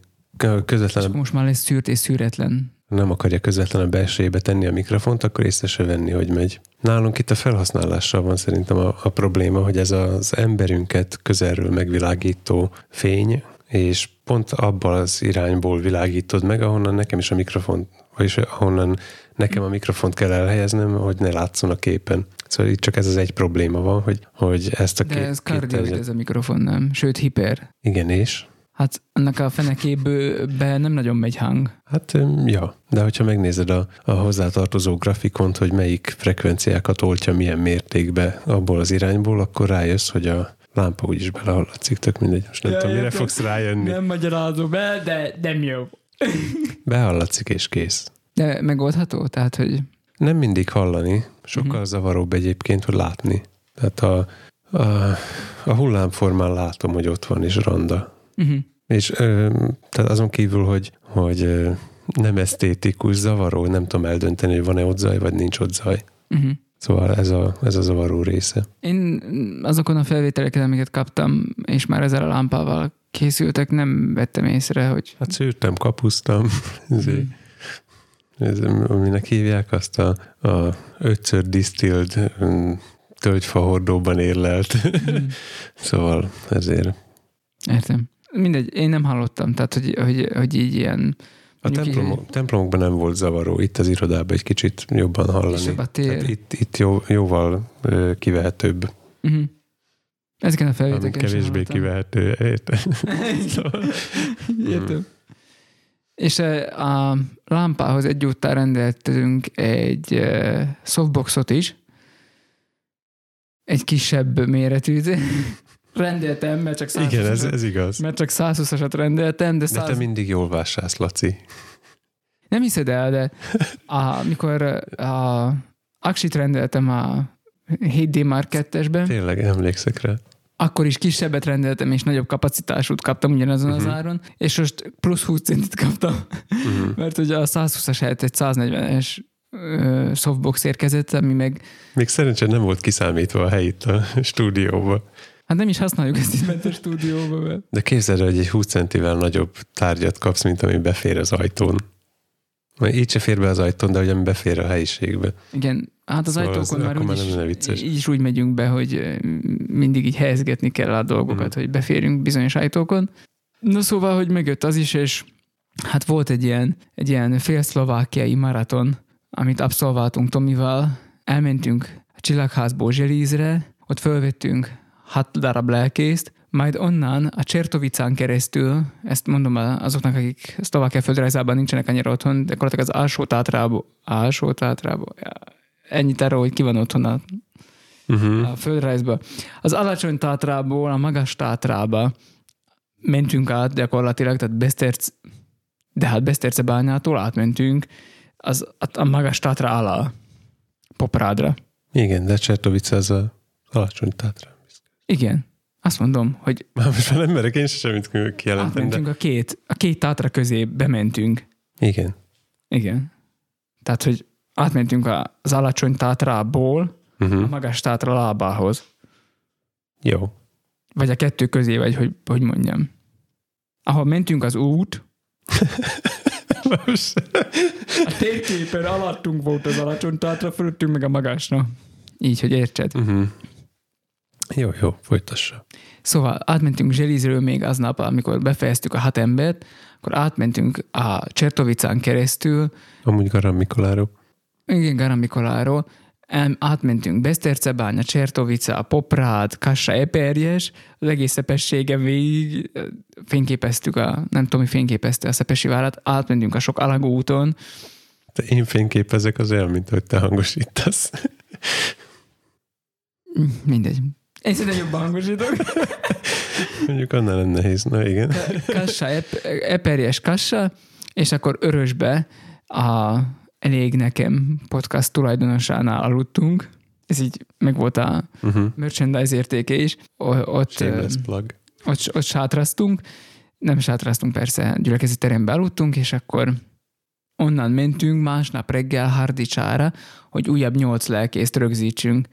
Speaker 2: közvetlen,
Speaker 1: És most már lesz szűrt és szűretlen.
Speaker 2: Nem akarja közvetlen a belsejébe tenni a mikrofont, akkor észre se venni, hogy megy. Nálunk itt a felhasználással van szerintem a, a probléma, hogy ez az emberünket közelről megvilágító fény, és pont abban az irányból világítod meg, ahonnan nekem is a mikrofon, vagyis ahonnan nekem a mikrofont kell elhelyeznem, hogy ne látszon a képen. Szóval itt csak ez az egy probléma van, hogy, hogy ezt a
Speaker 1: De
Speaker 2: két,
Speaker 1: ez
Speaker 2: két
Speaker 1: kardioid
Speaker 2: terület-
Speaker 1: ez a mikrofon, nem? Sőt, hiper.
Speaker 2: Igen, és?
Speaker 1: Hát annak a fenekéből nem nagyon megy hang.
Speaker 2: Hát, ja, de hogyha megnézed a, a hozzátartozó grafikont, hogy melyik frekvenciákat oltja milyen mértékbe abból az irányból, akkor rájössz, hogy a lámpa úgyis belehallatszik, tök mindegy. Most nem
Speaker 1: Ja,
Speaker 2: tudom, mire fogsz rájönni. Nem.
Speaker 1: magyarázom be, de nem jó.
Speaker 2: Behallatszik és kész.
Speaker 1: De megoldható? Tehát, hogy
Speaker 2: Nem mindig hallani, sokkal
Speaker 1: Mhm.
Speaker 2: zavaróbb egyébként, hogy látni. Tehát a, a, a hullámformán látom, hogy ott van és randa.
Speaker 1: Uh-huh.
Speaker 2: És ö, tehát azon kívül, hogy, hogy ö, nem esztétikus, zavaró, nem tudom eldönteni, hogy van-e ott zaj, vagy nincs ott zaj.
Speaker 1: Uh-huh.
Speaker 2: Szóval ez a, ez a zavaró része.
Speaker 1: Én azokon a felvételeken, amiket kaptam, és már ezzel a lámpával készültek, nem vettem észre, hogy
Speaker 2: Hát szűrtem, kapusztam, ezért, ez, aminek hívják azt a, a ötször distilled mm, tölgyfa hordóban érlelt. szóval ezért.
Speaker 1: értem. Mindegy, én nem hallottam, tehát hogy, hogy, hogy így ilyen
Speaker 2: A templomok, templomokban nem volt zavaró, itt az irodában egy kicsit jobban hallani.
Speaker 1: a
Speaker 2: Tehát
Speaker 1: tér.
Speaker 2: itt, itt jó, jóval kivehetőbb,
Speaker 1: Uh-huh. Ezeken a felvételeken
Speaker 2: kevésbé kivehető. Érted? Szóval,
Speaker 1: Értem. És a lámpához egyúttal rendeltünk egy softboxot is, egy kisebb méretűt. Rendeltem, mert csak 120
Speaker 2: igen, ez, ez igaz.
Speaker 1: mert csak 120-asat rendeltem, de,
Speaker 2: De
Speaker 1: 100...
Speaker 2: te mindig jól vásárolsz, Laci.
Speaker 1: nem hiszed el, de amikor a Aksit rendeltem a 7D Mark 2-esben,
Speaker 2: Tényleg emlékszek rá.
Speaker 1: akkor is kisebbet rendeltem, és nagyobb kapacitásút kaptam ugyanazon
Speaker 2: Mhm.
Speaker 1: az áron, és most plusz 20 centit kaptam,
Speaker 2: Uh-huh.
Speaker 1: mert ugye a 120-as helyett egy 140-es ö, softbox érkezett, ami meg,
Speaker 2: Még szerencsére nem volt kiszámítva a hely itt a stúdióba.
Speaker 1: Hát nem is használjuk ezt itt bent a stúdióba, mert
Speaker 2: De képzeld el, hogy egy 20 centivel nagyobb tárgyat kapsz, mint ami befér az ajtón. Majd így se fér be az ajtón, de hogy ami befér a helyiségbe.
Speaker 1: igen, hát az
Speaker 2: Szóval
Speaker 1: ajtókon
Speaker 2: az-
Speaker 1: már
Speaker 2: nem vicces.
Speaker 1: így is úgy megyünk be, hogy mindig így helyezgetni kell a dolgokat,
Speaker 2: Mhm.
Speaker 1: hogy beférjünk bizonyos ajtókon. No szóval, hogy megjött az is, és hát volt egy ilyen, egy ilyen félszlovákiai maraton, amit abszolváltunk Tomival. Elmentünk a Csillagházból Zselízre, ott fölvettünk hat darab lelkészt, majd onnan a Csertovicán keresztül, ezt mondom azoknak, akik Szlovákia földrajzában nincsenek annyira otthon, de gyakorlatilag az alsó tátrából, alsó tátrából, ennyit arról, hogy ki van otthon a
Speaker 2: Uh-huh.
Speaker 1: a földrajzba. Az alacsony tátrából a magas tátrába mentünk át gyakorlatilag, tehát Beszterc, de hát Beszterce bányától átmentünk az, a, a magas tátra alá, Poprádra.
Speaker 2: Igen, de Csertovica az a alacsony tátra.
Speaker 1: Igen. Azt mondom, hogy
Speaker 2: most már nem merek én se semmit kijelenteni, de
Speaker 1: átmentünk a két, a két tátra közé, bementünk.
Speaker 2: igen.
Speaker 1: Igen. Tehát, hogy átmentünk a- az alacsony tátrából a
Speaker 2: Uh-huh.
Speaker 1: magas tátra lábához.
Speaker 2: Jó.
Speaker 1: Vagy a kettő közé, vagy hogy, hogy mondjam. Ahol mentünk az út, A térképen alattunk volt az alacsony tátra, fölöttünk meg a magasra. Így, hogy értsed.
Speaker 2: uh-huh. Jó, jó, folytassa.
Speaker 1: Szóval átmentünk Zselizről még aznap, amikor befejeztük a hat embert, akkor átmentünk a Csertovicán keresztül,
Speaker 2: Amúgy Garam Mikoláról.
Speaker 1: igen, Garamikoláról, em, átmentünk Besztercebánya, Csertovica, Poprád, Kassa, Eperjes, az egész szepességen végig fényképeztük a, nem tudom, mi fényképezte a szepesi várat, átmentünk a sok alagú úton,
Speaker 2: Te én fényképezek az olyan, mint hogy te hangosítasz.
Speaker 1: Mindegy. Én szerintem jobban hangosítok.
Speaker 2: Mondjuk annál nem nehéz. Na igen.
Speaker 1: Kassa, ep, eperjes kassa, és akkor örösbe a Elég Nekem podcast tulajdonosánál aludtunk. Ez így meg volt a
Speaker 2: Uh-huh.
Speaker 1: merchandise értéke is. O- Ott,
Speaker 2: Shameless plug.
Speaker 1: ott, ott sátraztunk. Nem sátraztunk persze, gyülekezeti terembe aludtunk, és akkor onnan mentünk másnap reggel Hardicsára, hogy újabb nyolc lelkészt rögzítsünk.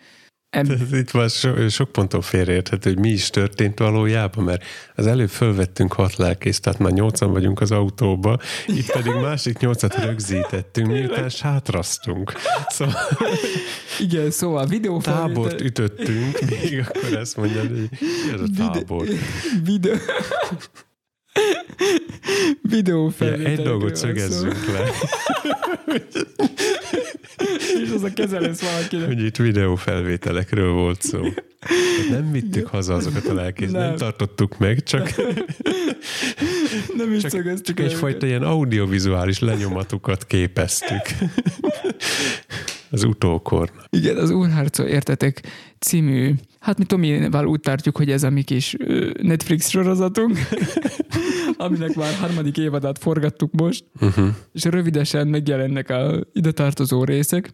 Speaker 1: Eb-
Speaker 2: Itt már so, sok ponton félreérthető, hogy mi is történt valójában, mert az előbb fölvettünk hat lelkészt, tehát már nyolcan vagyunk az autóba, itt pedig másik nyolcat rögzítettünk, miután sátraztunk. Szóval
Speaker 1: Igen, szóval videó
Speaker 2: tábort ütöttünk, még akkor ezt mondjad, hogy ez a tábor.
Speaker 1: videó, Videó
Speaker 2: Ja, egy dolgot szögezzünk le,
Speaker 1: És az a keze lesz valakinek.
Speaker 2: hogy itt videófelvételekről volt szó. Tehát nem vittük haza azokat a lelkész, nem.
Speaker 1: Nem.
Speaker 2: tartottuk meg, csak,
Speaker 1: Nem is
Speaker 2: csak,
Speaker 1: szögeztük
Speaker 2: egyfajta ilyen audiovizuális lenyomatukat képeztük. Az utókornak.
Speaker 1: Igen, az Úrharcó értetek című, hát mi Tomival úgy tartjuk, hogy ez a mi kis Netflix sorozatunk, aminek már harmadik évadát forgattuk most,
Speaker 2: Uh-huh.
Speaker 1: és rövidesen megjelennek a ide tartozó részek.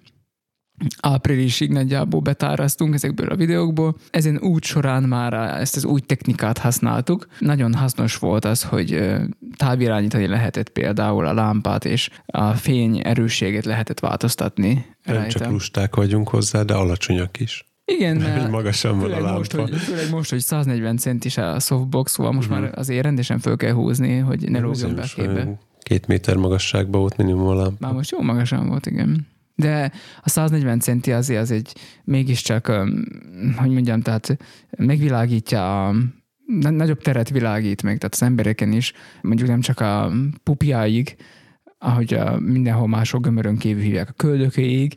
Speaker 1: Áprilisig nagyjából betárasztunk ezekből a videókból. Ezen út során már ezt az új technikát használtuk. Nagyon hasznos volt az, hogy távirányítani lehetett például a lámpát, és a fény erősséget lehetett változtatni.
Speaker 2: Nem
Speaker 1: rajta.
Speaker 2: csak lusták vagyunk hozzá, de alacsonyak is.
Speaker 1: Igen, mert
Speaker 2: magasan van a lámpa.
Speaker 1: most, hogy, főleg most, hogy 140 centis a softbox, szóval most
Speaker 2: Mhm.
Speaker 1: már azért rendesen föl kell húzni, hogy ne lógjon be a képbe.
Speaker 2: Két méter magasságban volt minimum a lámpa.
Speaker 1: Már most jó magasan volt, igen. De a 140 centi azért az egy mégiscsak, hogy mondjam, tehát megvilágítja a na- nagyobb teret világít meg, tehát az embereken is, mondjuk nem csak a pupjáig, ahogy a mindenhol máshol gömörön kívül hívják a köldökéig,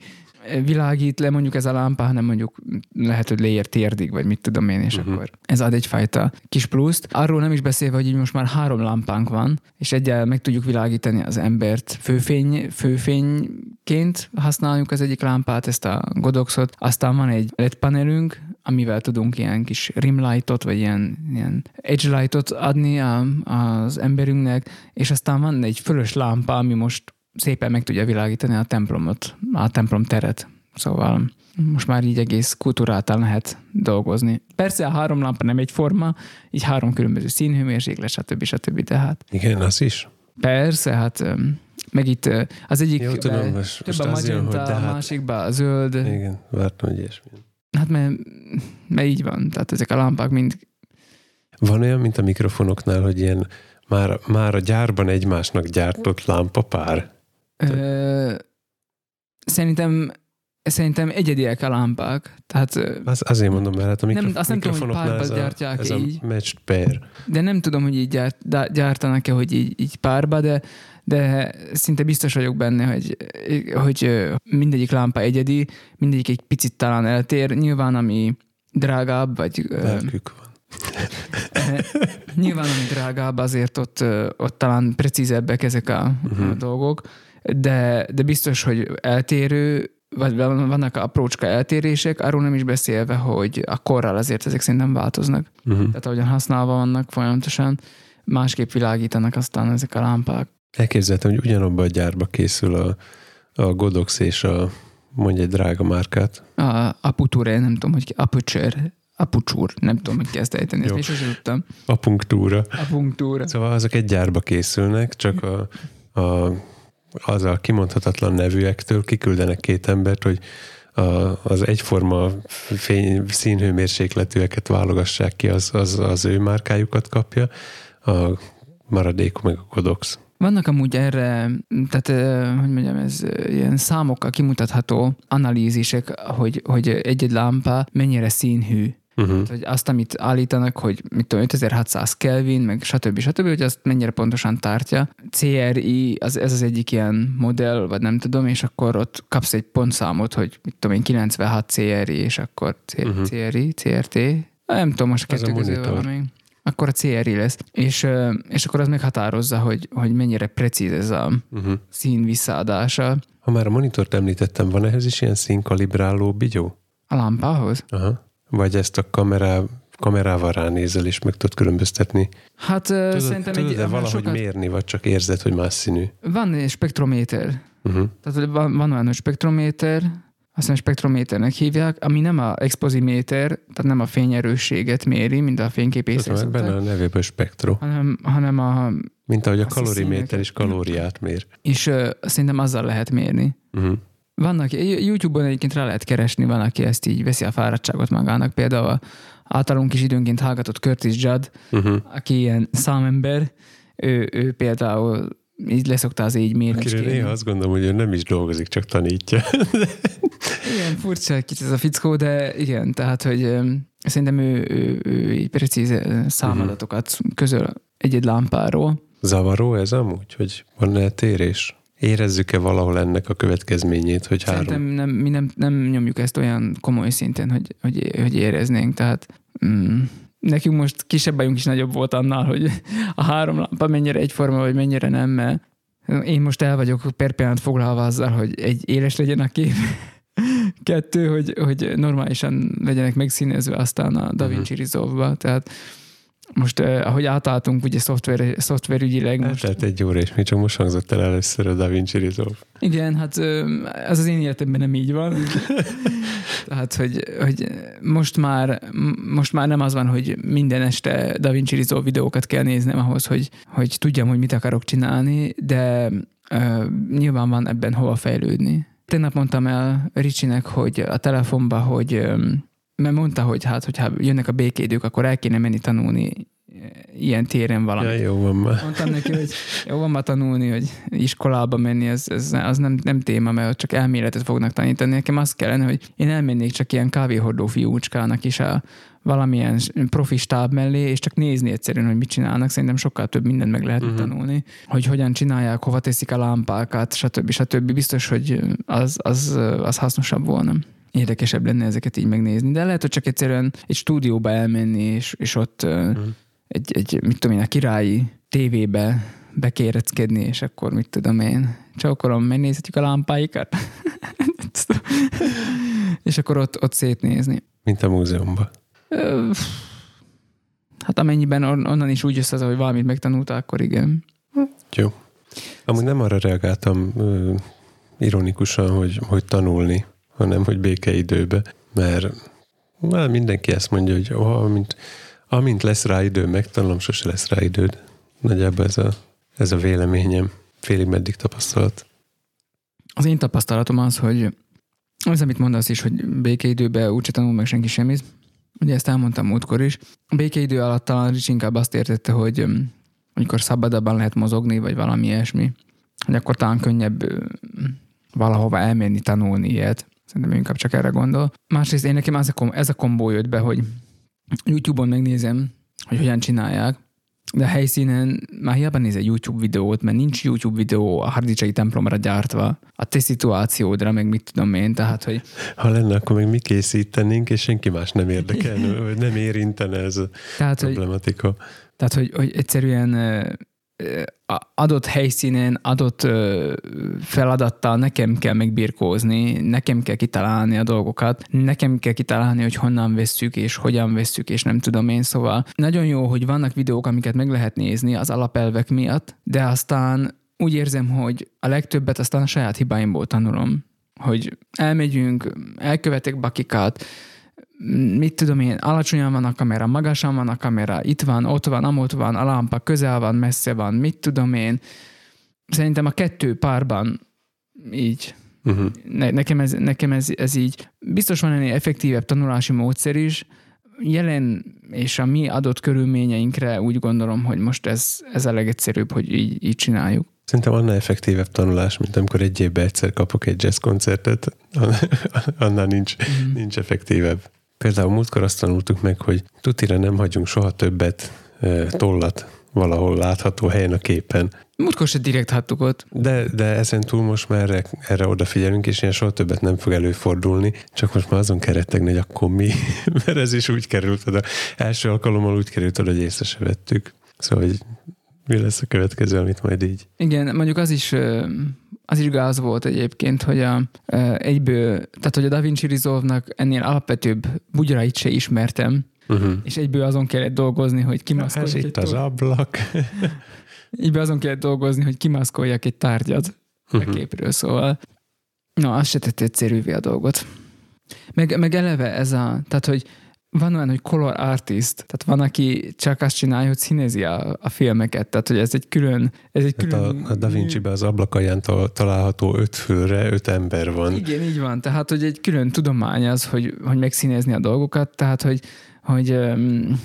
Speaker 1: világít le mondjuk ez a lámpa, hanem mondjuk lehet, hogy leér térdig, vagy mit tudom én, és uh-huh. akkor ez ad egyfajta kis pluszt. Arról nem is beszélve, hogy így most már három lámpánk van, és egyel meg tudjuk világítani az embert főfény, főfényként használjuk az egyik lámpát, ezt a Godoxot. Aztán van egy LED panelünk, amivel tudunk ilyen kis rimlightot, vagy ilyen, ilyen edge lightot adni a, az emberünknek, és aztán van egy fölös lámpa, ami most szépen meg tudja világítani a templomot, a templom teret. Szóval most már így egész kultúráltan lehet dolgozni. Persze a három lámpa nem egyforma, így három különböző színhőmérséklet, stb. stb. De hát
Speaker 2: Igen, az is.
Speaker 1: persze, hát meg itt az egyik
Speaker 2: Jó, tudom, most,
Speaker 1: több
Speaker 2: most
Speaker 1: a magenta,
Speaker 2: de
Speaker 1: a
Speaker 2: hát...
Speaker 1: másikba a zöld.
Speaker 2: Igen, vártam, hogy ilyesmi.
Speaker 1: Hát mert, mert így van, tehát ezek a lámpák mind
Speaker 2: Van olyan, mint a mikrofonoknál, hogy ilyen már, már a gyárban egymásnak gyártott lámpapár?
Speaker 1: Ö, szerintem szerintem egyediek a lámpák. Tehát,
Speaker 2: Az, azért mondom, mert hát a mikro,
Speaker 1: Nem, azt nem tudom, hogy párba
Speaker 2: a,
Speaker 1: gyártják
Speaker 2: ez a
Speaker 1: így.
Speaker 2: matched pair.
Speaker 1: de nem tudom, hogy így gyárt, gyártanak-e, hogy így, így párba, de, de szinte biztos vagyok benne, hogy, hogy mindegyik lámpa egyedi, mindegyik egy picit talán eltér. Nyilván, ami drágább, vagy
Speaker 2: Lelkük van.
Speaker 1: Nyilván, ami drágább, azért ott, ott talán precízebbek ezek a, uh-huh. a dolgok, de, de biztos, hogy eltérő, vagy van- vannak aprócska eltérések, arról nem is beszélve, hogy a korral azért ezek szerintem változnak.
Speaker 2: Uh-huh.
Speaker 1: Tehát ahogyan használva vannak folyamatosan, másképp világítanak aztán ezek a lámpák.
Speaker 2: Elképzeltem, hogy ugyanabban a gyárba készül a, a Godox és a mondj egy drága márkát.
Speaker 1: A Aputure, nem tudom, hogy ki, Aputure, Apucsúr, nem tudom, hogy ezt ejteni, ezt sosem tudtam.
Speaker 2: A punktúra.
Speaker 1: Apunktúra.
Speaker 2: Szóval azok egy gyárba készülnek, csak a, a, az a kimondhatatlan nevűektől kiküldenek két embert, hogy a, az egyforma fény, színhőmérsékletűeket válogassák ki, az, az, az ő márkájukat kapja, a maradék meg a Godox.
Speaker 1: Vannak amúgy erre, tehát hogy mondjam, ez ilyen számokkal kimutatható analízisek, hogy, hogy egy-egy lámpa mennyire színhű.
Speaker 2: Uh-huh.
Speaker 1: Tehát, hogy azt, amit állítanak, hogy mit tudom, 5600 Kelvin, meg stb. stb., hogy azt mennyire pontosan tartja. CRI, az, ez az egyik ilyen modell, vagy nem tudom, és akkor ott kapsz egy pontszámot, hogy mit tudom én, 96 CRI, és akkor C-
Speaker 2: Mhm.
Speaker 1: CRI, CRT, nem tudom, most a kettő közül valami. Akkor a CRI lesz. És, és akkor az meghatározza, hogy, hogy mennyire precíz ez a
Speaker 2: Uh-huh.
Speaker 1: szín visszaadása
Speaker 2: Ha már a monitort említettem, van ehhez is ilyen színkalibráló bigyó?
Speaker 1: a lámpához.
Speaker 2: Aha. Vagy ezt a kamerá, kamerával ránézel, és meg tudod különböztetni.
Speaker 1: Hát
Speaker 2: Tudod,
Speaker 1: szerintem
Speaker 2: tudod
Speaker 1: egy,
Speaker 2: de valahogy
Speaker 1: sokat,
Speaker 2: mérni, vagy csak érzed, hogy más színű?
Speaker 1: van egy spektrométer,
Speaker 2: Uh-huh.
Speaker 1: Tehát van, van olyan hogy spektrométer, azt hiszem spektrométernek hívják, ami nem a expoziméter, tehát nem a fényerősséget méri, mint a fényképészek
Speaker 2: Tudom, benne a nevében spektro.
Speaker 1: hanem, hanem a,
Speaker 2: Mint ahogy a kaloriméter is kalóriát mér.
Speaker 1: és ö, szerintem azzal lehet mérni.
Speaker 2: Uh-huh.
Speaker 1: Vannak, YouTube-on egyébként rá lehet keresni, van, aki ezt így veszi a fáradtságot magának. Például a általunk is időnként hallgatott Curtis Judd,
Speaker 2: Uh-huh.
Speaker 1: aki ilyen számember, ő, ő például így leszokta az így
Speaker 2: Akire néha azt gondolom, hogy ő nem is dolgozik, csak tanítja.
Speaker 1: igen, furcsa egy kicsit ez a fickó, de igen, tehát, hogy szerintem ő, ő, ő így precíz számadatokat uh-huh. közöl egy-egy lámpáról.
Speaker 2: Zavaró ez amúgy, hogy van eltérés? Érezzük-e valahol ennek a következményét, hogy
Speaker 1: három? Szerintem nem, mi nem, nem nyomjuk ezt olyan komoly szinten, hogy, hogy, hogy éreznénk, tehát mm, nekünk most kisebb bajunk is nagyobb volt annál, hogy a három lámpa mennyire egyforma, vagy mennyire nem, mert én most el vagyok per pillanat foglalva azzal, hogy egy éles legyen a kép, kettő, hogy, hogy normálisan legyenek megszínezve aztán a DaVinci uh-huh. Resolve-ba, tehát most, eh, ahogy átálltunk ugye szoftver, szoftverügyileg.
Speaker 2: Most... Tehát egy óra, és mi csak most hangzott el először a DaVinci Resolve.
Speaker 1: Igen, hát ez az én életemben nem így van. Tehát, hogy, hogy most, már, most már nem az van, hogy minden este DaVinci Resolve videókat kell néznem ahhoz, hogy, hogy tudjam, hogy mit akarok csinálni, de uh, nyilván van ebben hova fejlődni. Tegnap mondtam el Ricsinek, hogy a telefonba, hogy um, mert mondta, hogy hát, hogyha jönnek a békédők, akkor el kéne menni tanulni eh, ilyen téren valamit.
Speaker 2: Ja, jó van már.
Speaker 1: Mondtam neki, hogy jó van már tanulni, hogy iskolába menni, ez, ez az nem, nem téma, mert csak elméletet fognak tanítani. Nekem az kellene, hogy én elmennék csak ilyen kávéhordó fiúcskának is a valamilyen profi stáb mellé, és csak nézni egyszerűen, hogy mit csinálnak. Szerintem sokkal több mindent meg lehet uh-huh. tanulni. Hogy hogyan csinálják, hova teszik a lámpákat, stb. stb. Biztos, hogy az, az, az hasznosabb volna érdekesebb lenne ezeket így megnézni, de lehet, hogy csak egyszerűen egy stúdióba elmenni, és, és ott uh, egy, egy, mit tudom én, a királyi tévébe bekéreckedni, és akkor mit tudom én, csaukolom, megnézhetjük a lámpáikat, és akkor ott, ott szétnézni.
Speaker 2: Mint a múzeumban.
Speaker 1: Hát amennyiben on, onnan is úgy össze, hogy valamit megtanulta, akkor igen.
Speaker 2: Jó. Amúgy nem arra reagáltam ironikusan, hogy, hogy tanulni hanem hogy békeidőbe, mert már mindenki ezt mondja, hogy oh, amint, amint lesz rá idő, megtanulom, sose lesz rá időd. Nagyjából ez a, ez a véleményem, félig meddig tapasztalat.
Speaker 1: Az én tapasztalatom az, hogy az, amit mondasz is, hogy békeidőben úgyse tanul meg senki semmit. Ugye ezt elmondtam múltkor is. A békeidő alatt talán Rich inkább azt értette, hogy amikor szabadabban lehet mozogni, vagy valami ilyesmi, hogy akkor talán könnyebb valahova elmenni, tanulni ilyet. Szerintem inkább csak erre gondol. Másrészt én nekem ez a, kom- ez a kombó jött be, hogy YouTube-on megnézem, hogy hogyan csinálják, de a helyszínen már hiába nézel YouTube videót, mert nincs YouTube videó a hardicsai templomra gyártva, a te szituációdra, meg mit tudom én, tehát, hogy...
Speaker 2: Ha lenne, akkor meg mi készítenénk, és senki más nem érdekelne, vagy nem érintene ez a tehát, problematika. Hogy,
Speaker 1: tehát, hogy, hogy egyszerűen adott helyszínen, adott feladattal nekem kell megbirkózni, nekem kell kitalálni a dolgokat, nekem kell kitalálni, hogy honnan vesszük, és hogyan vesszük, és nem tudom én, szóval nagyon jó, hogy vannak videók, amiket meg lehet nézni az alapelvek miatt, de aztán úgy érzem, hogy a legtöbbet aztán a saját hibáimból tanulom, hogy elmegyünk, elkövetek bakikat, mit tudom én, alacsonyan van a kamera, magasan van a kamera, itt van, ott van, amott van, a lámpa közel van, messze van, mit tudom én. Szerintem a kettő párban így. Uh-huh. Ne, nekem ez, nekem ez, ez így. Biztos van ennél effektívebb tanulási módszer is. Jelen és a mi adott körülményeinkre úgy gondolom, hogy most ez, ez a legegyszerűbb, hogy így, így csináljuk.
Speaker 2: Szerintem annál effektívebb tanulás, mint amikor egy évben egyszer kapok egy jazz koncertet, annál nincs, mm. nincs effektívebb. Például múltkor azt tanultuk meg, hogy tutira nem hagyunk soha többet e, tollat valahol látható helyen a képen.
Speaker 1: Múltkor se direkt hattuk ott.
Speaker 2: De, de ezen túl most már erre, erre odafigyelünk, és ilyen soha többet nem fog előfordulni, csak most már azon kerettegni, hogy akkor mi, mert ez is úgy került oda. Első alkalommal úgy került oda, hogy észre se vettük. Szóval, hogy mi lesz a következő, amit majd így.
Speaker 1: Igen, mondjuk az is az is gáz volt egyébként, hogy a, egyből, tehát hogy a Da Vinci Resolve-nak ennél alapvetőbb bugyrait se ismertem, uh-huh. és egyből azon kellett dolgozni, hogy kimaszkoljak.
Speaker 2: Ez itt az ablak.
Speaker 1: egyből azon kellett dolgozni, hogy kimaszkoljak egy tárgyat uh-huh. a képről, szóval no, az se tett egyszerűvé a dolgot. Meg, meg eleve ez a, tehát hogy van olyan, hogy color artist, tehát van, aki csak azt csinálja, hogy színezi a, a filmeket, tehát hogy ez egy külön... Ez egy
Speaker 2: külön... A, a Da Vinci-ben az ablakaján található öt főre öt ember van.
Speaker 1: Igen, így van, tehát hogy egy külön tudomány az, hogy, hogy megszínezni a dolgokat, tehát hogy, hogy um,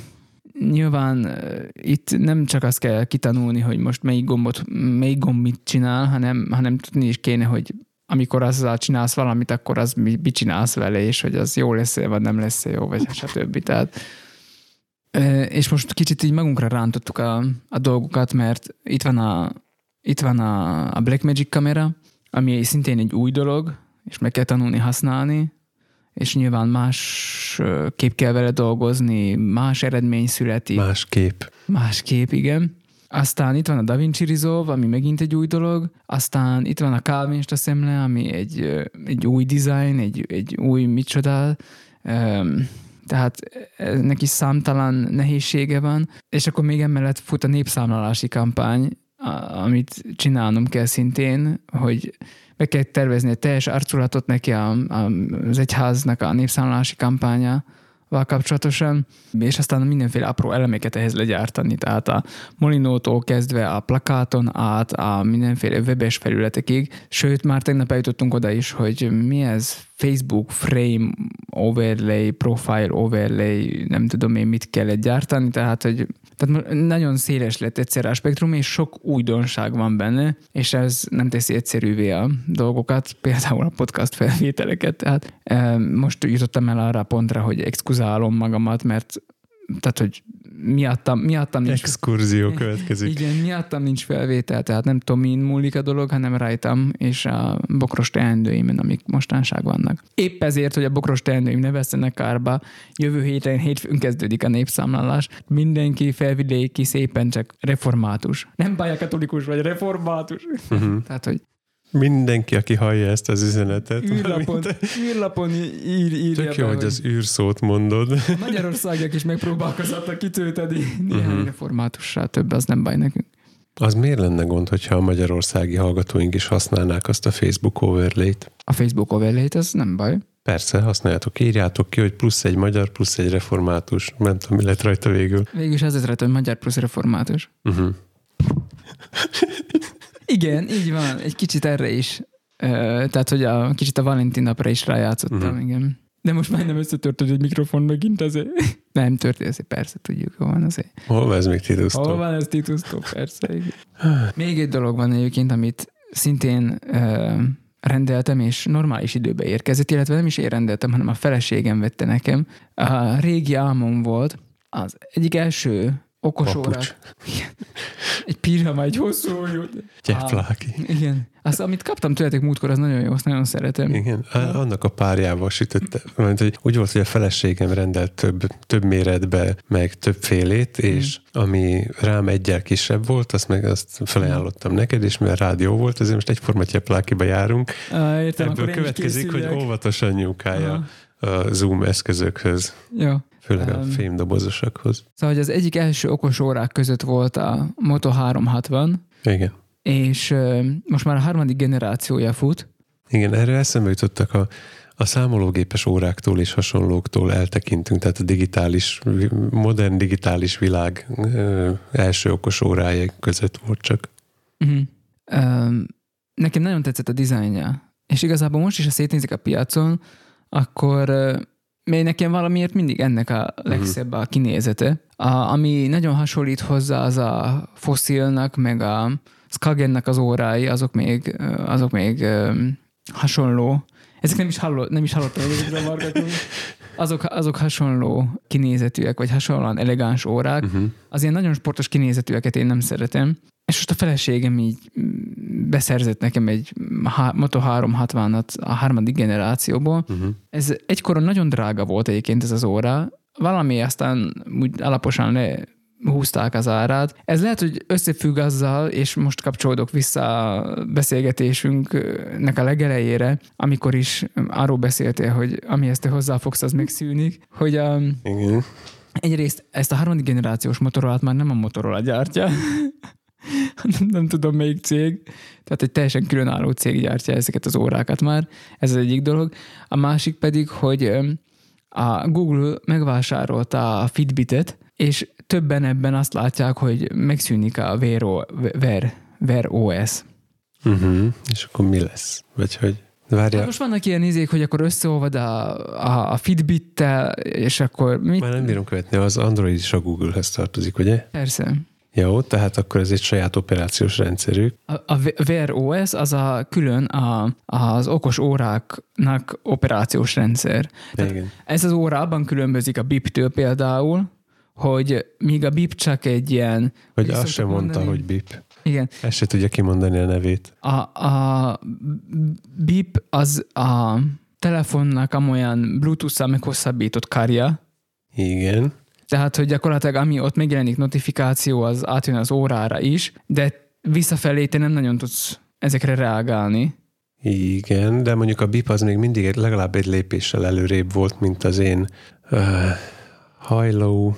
Speaker 1: nyilván uh, itt nem csak azt kell kitanulni, hogy most melyik gombot, melyik gomb mit csinál, hanem, hanem tudni is kéne, hogy amikor azzal csinálsz valamit, akkor az mit mi csinálsz vele, és hogy az jó lesz vagy nem lesz jó, vagy stb. Tehát, és most kicsit így magunkra rántottuk a, a dolgokat, mert itt van a, itt van a, a Blackmagic kamera, ami szintén egy új dolog, és meg kell tanulni használni, és nyilván más kép kell vele dolgozni, más eredmény születik.
Speaker 2: Más kép.
Speaker 1: Más kép, igen. Aztán itt van a Da Vinci Resolve, ami megint egy új dolog. Aztán itt van a Calvinista szemle, ami egy, egy új design, egy, egy új micsoda. Tehát neki számtalan nehézsége van. És akkor még emellett fut a népszámlálási kampány, amit csinálnom kell szintén, hogy be kell tervezni egy teljes arculatot neki az egyháznak a népszámlálási kampánya, kapcsolatosan, és aztán mindenféle apró elemeket ehhez legyártani, tehát a Molinótól kezdve a plakáton át a mindenféle webes felületekig, sőt már tegnap eljutottunk oda is, hogy mi ez? Facebook frame overlay, profile overlay, nem tudom én mit kellett gyártani, tehát hogy tehát nagyon széles lett egyszer a spektrum, és sok újdonság van benne, és ez nem teszi egyszerűvé a dolgokat, például a podcast felvételeket. Tehát most jutottam el arra pontra, hogy exkuzálom magamat, mert tehát, hogy miattam, miattam
Speaker 2: nincs... Exkurzió következik.
Speaker 1: Igen, miattam nincs felvétel, tehát nem tudom, min múlik a dolog, hanem rajtam és a bokros teendőimen, amik mostanság vannak. Épp ezért, hogy a bokros teendőim ne vesztenek kárba, jövő héten hétfőn kezdődik a népszámlálás. Mindenki felvidéki szépen csak református. Nem katolikus vagy református. Uh-huh. tehát, hogy
Speaker 2: Mindenki, aki hallja ezt az üzenetet.
Speaker 1: Űrlapon, űrlapon ír, írja
Speaker 2: Tök jó, be, hogy az űrszót mondod.
Speaker 1: Magyarországiak is megpróbálkozhatnak kitölteni néhány uh-huh. reformátussá, több az nem baj nekünk.
Speaker 2: Az miért lenne gond, hogyha a magyarországi hallgatóink is használnák azt a Facebook overlay-t?
Speaker 1: A Facebook overlay-t, az nem baj.
Speaker 2: Persze, használjátok, írjátok ki, hogy plusz egy magyar, plusz egy református. Nem tudom, mi lett rajta végül.
Speaker 1: Végül is az lett hogy magyar plusz református. Uh-huh. Igen, így van. Egy kicsit erre is. Tehát, hogy a kicsit a Valentin napra is rájátszottam, uh-huh. igen. De most már nem összetört egy mikrofon megint azért. Nem történt, persze tudjuk, hol van azért.
Speaker 2: Hol van ez még Titusztó?
Speaker 1: Hol van ez Titusztó, persze. Igen. Még egy dolog van egyébként, amit szintén uh, rendeltem, és normális időbe érkezett, illetve nem is én rendeltem, hanem a feleségem vette nekem. A régi álmom volt, az egyik első okos Papucs. órák. Egy pirama, egy hosszú jó.
Speaker 2: Gyepláki.
Speaker 1: Igen. Azt, amit kaptam tőletek múltkor, az nagyon jó, azt nagyon szeretem.
Speaker 2: Igen, annak a párjával sütötte. Mert hogy úgy volt, hogy a feleségem rendelt több, több méretbe, meg többfélét, és mm. ami rám egyel kisebb volt, azt meg azt felajánlottam neked, és mivel rádió volt, ezért most egyforma gyeplákiba járunk.
Speaker 1: Ah, értem,
Speaker 2: Ebből következik, hogy óvatosan nyúkálja Aha. a Zoom eszközökhöz.
Speaker 1: Jó.
Speaker 2: Főleg a fémdobozosakhoz.
Speaker 1: Szóval, hogy az egyik első okos órák között volt a Moto 360.
Speaker 2: Igen.
Speaker 1: És most már a harmadik generációja fut.
Speaker 2: Igen, erre eszembe jutottak a, a számológépes óráktól és hasonlóktól eltekintünk, tehát a digitális, modern digitális világ első okos órája között volt csak.
Speaker 1: Uh-huh. Um, nekem nagyon tetszett a dizájnja, és igazából most is, ha szétnézik a piacon, akkor mely nekem valamiért mindig ennek a legszebb a kinézete. A, ami nagyon hasonlít hozzá, az a fosszilnak, meg a Skagennek az órái, azok még, azok még um, hasonló. Ezek nem is, hallott, nem is hallottam, hogy azok, azok hasonló kinézetűek, vagy hasonlóan elegáns órák. Uh-huh. Az ilyen nagyon sportos kinézetűeket én nem szeretem. És most a feleségem így beszerzett nekem egy Moto 360-at a harmadik generációból. Uh-huh. Ez egykoron nagyon drága volt egyébként ez az óra. Valami aztán úgy alaposan le húzták az árát. Ez lehet, hogy összefügg azzal, és most kapcsolódok vissza a beszélgetésünknek a legelejére, amikor is arról beszéltél, hogy amihez te hozzáfogsz, az megszűnik, hogy a, Igen. egyrészt ezt a harmadik generációs motorolát már nem a Motorola gyártja, nem, nem tudom melyik cég, tehát egy teljesen különálló cég gyártja ezeket az órákat már, ez az egyik dolog. A másik pedig, hogy a Google megvásárolta a Fitbitet, és többen ebben azt látják, hogy megszűnik a Wear, Wear, Wear OS.
Speaker 2: Uh-huh. És akkor mi lesz? Vagy hogy Várja,
Speaker 1: Hát most vannak ilyen izék, hogy akkor összeolvad a, a, a Fitbit-tel, és akkor mit?
Speaker 2: már nem bírom követni, az Android is a Google-hez tartozik, ugye?
Speaker 1: Persze.
Speaker 2: Jó, tehát akkor ez egy saját operációs rendszerük.
Speaker 1: A, a Wear OS az a külön a, az okos óráknak operációs rendszer. Tehát
Speaker 2: Igen.
Speaker 1: Ez az óra abban különbözik a BIP-től például, hogy míg a BIP csak egy ilyen...
Speaker 2: Hogy azt sem mondta,
Speaker 1: mondani?
Speaker 2: hogy BIP.
Speaker 1: Igen.
Speaker 2: Ezt se tudja kimondani a nevét.
Speaker 1: A, a BIP az a telefonnak amolyan Bluetooth-szal meghosszabbított karja,
Speaker 2: Igen.
Speaker 1: Tehát, hogy gyakorlatilag ami ott megjelenik notifikáció, az átjön az órára is, de visszafelé te nem nagyon tudsz ezekre reagálni.
Speaker 2: Igen, de mondjuk a BIP az még mindig legalább egy lépéssel előrébb volt, mint az én uh, high-low,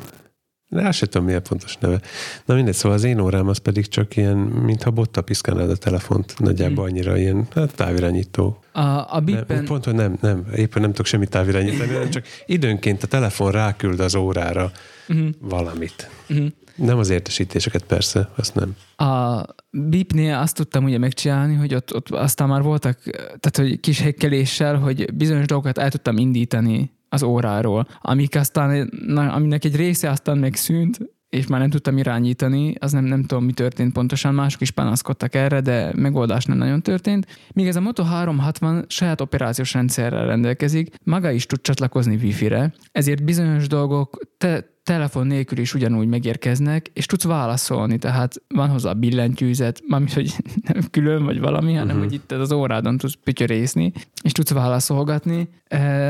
Speaker 2: de azt se tudom, mi a pontos neve. Na mindegy, szóval az én órám az pedig csak ilyen, mintha botta piszkálnád a telefont, nagyjából annyira ilyen hát, távirányító.
Speaker 1: A, a
Speaker 2: Nem,
Speaker 1: BIP-en,
Speaker 2: pont, hogy nem, nem, éppen nem tudok semmit távirányítani, hanem csak időnként a telefon ráküld az órára
Speaker 1: Mhm,
Speaker 2: valamit.
Speaker 1: mhm.
Speaker 2: Nem az értesítéseket persze, azt nem.
Speaker 1: A BIP-nél azt tudtam ugye megcsinálni, hogy ott, ott aztán már voltak, tehát hogy kis hekkeléssel, hogy bizonyos dolgokat el tudtam indítani az óráról, amik aztán, aminek egy része aztán megszűnt, és már nem tudtam irányítani, az nem, nem tudom, mi történt pontosan, mások is panaszkodtak erre, de megoldás nem nagyon történt. Míg ez a Moto 360 saját operációs rendszerrel rendelkezik, maga is tud csatlakozni Wi-Fi-re, ezért bizonyos dolgok te, telefon nélkül is ugyanúgy megérkeznek, és tudsz válaszolni, tehát van hozzá billentyűzet, mármint, hogy nem külön vagy valami, hanem
Speaker 2: Mhm.
Speaker 1: hogy itt az órádon tudsz pütyörészni, és tudsz válaszolgatni,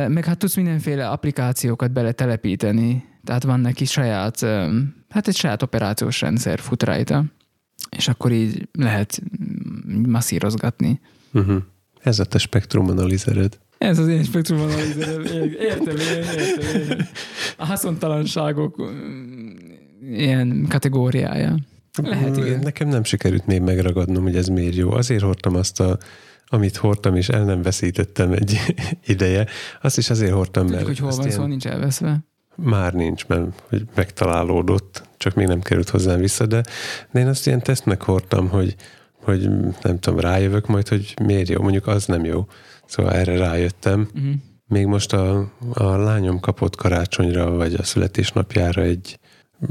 Speaker 1: meg hát tudsz mindenféle applikációkat beletelepíteni, tehát van neki saját, hát egy saját operációs rendszer fut rajta, és akkor így lehet mm, masszírozgatni.
Speaker 2: Uh-huh. Ez a te spektrum analizered.
Speaker 1: Ez az én spektrum analízerem. Értem, én, értem, én. A haszontalanságok ilyen kategóriája. Lehet, igen.
Speaker 2: Nekem nem sikerült még megragadnom, hogy ez miért jó. Azért hordtam azt a amit hordtam, és el nem veszítettem egy ideje. Azt is azért hordtam,
Speaker 1: Tudjuk,
Speaker 2: mert
Speaker 1: hogy hol van
Speaker 2: ilyen-
Speaker 1: szó, nincs elveszve.
Speaker 2: Már nincs, mert hogy megtalálódott, csak még nem került hozzám vissza, de, de én azt ilyen tesztnek hordtam, hogy, hogy nem tudom, rájövök majd, hogy miért jó, mondjuk az nem jó. Szóval erre rájöttem.
Speaker 1: Uh-huh.
Speaker 2: Még most a, a lányom kapott karácsonyra, vagy a születésnapjára egy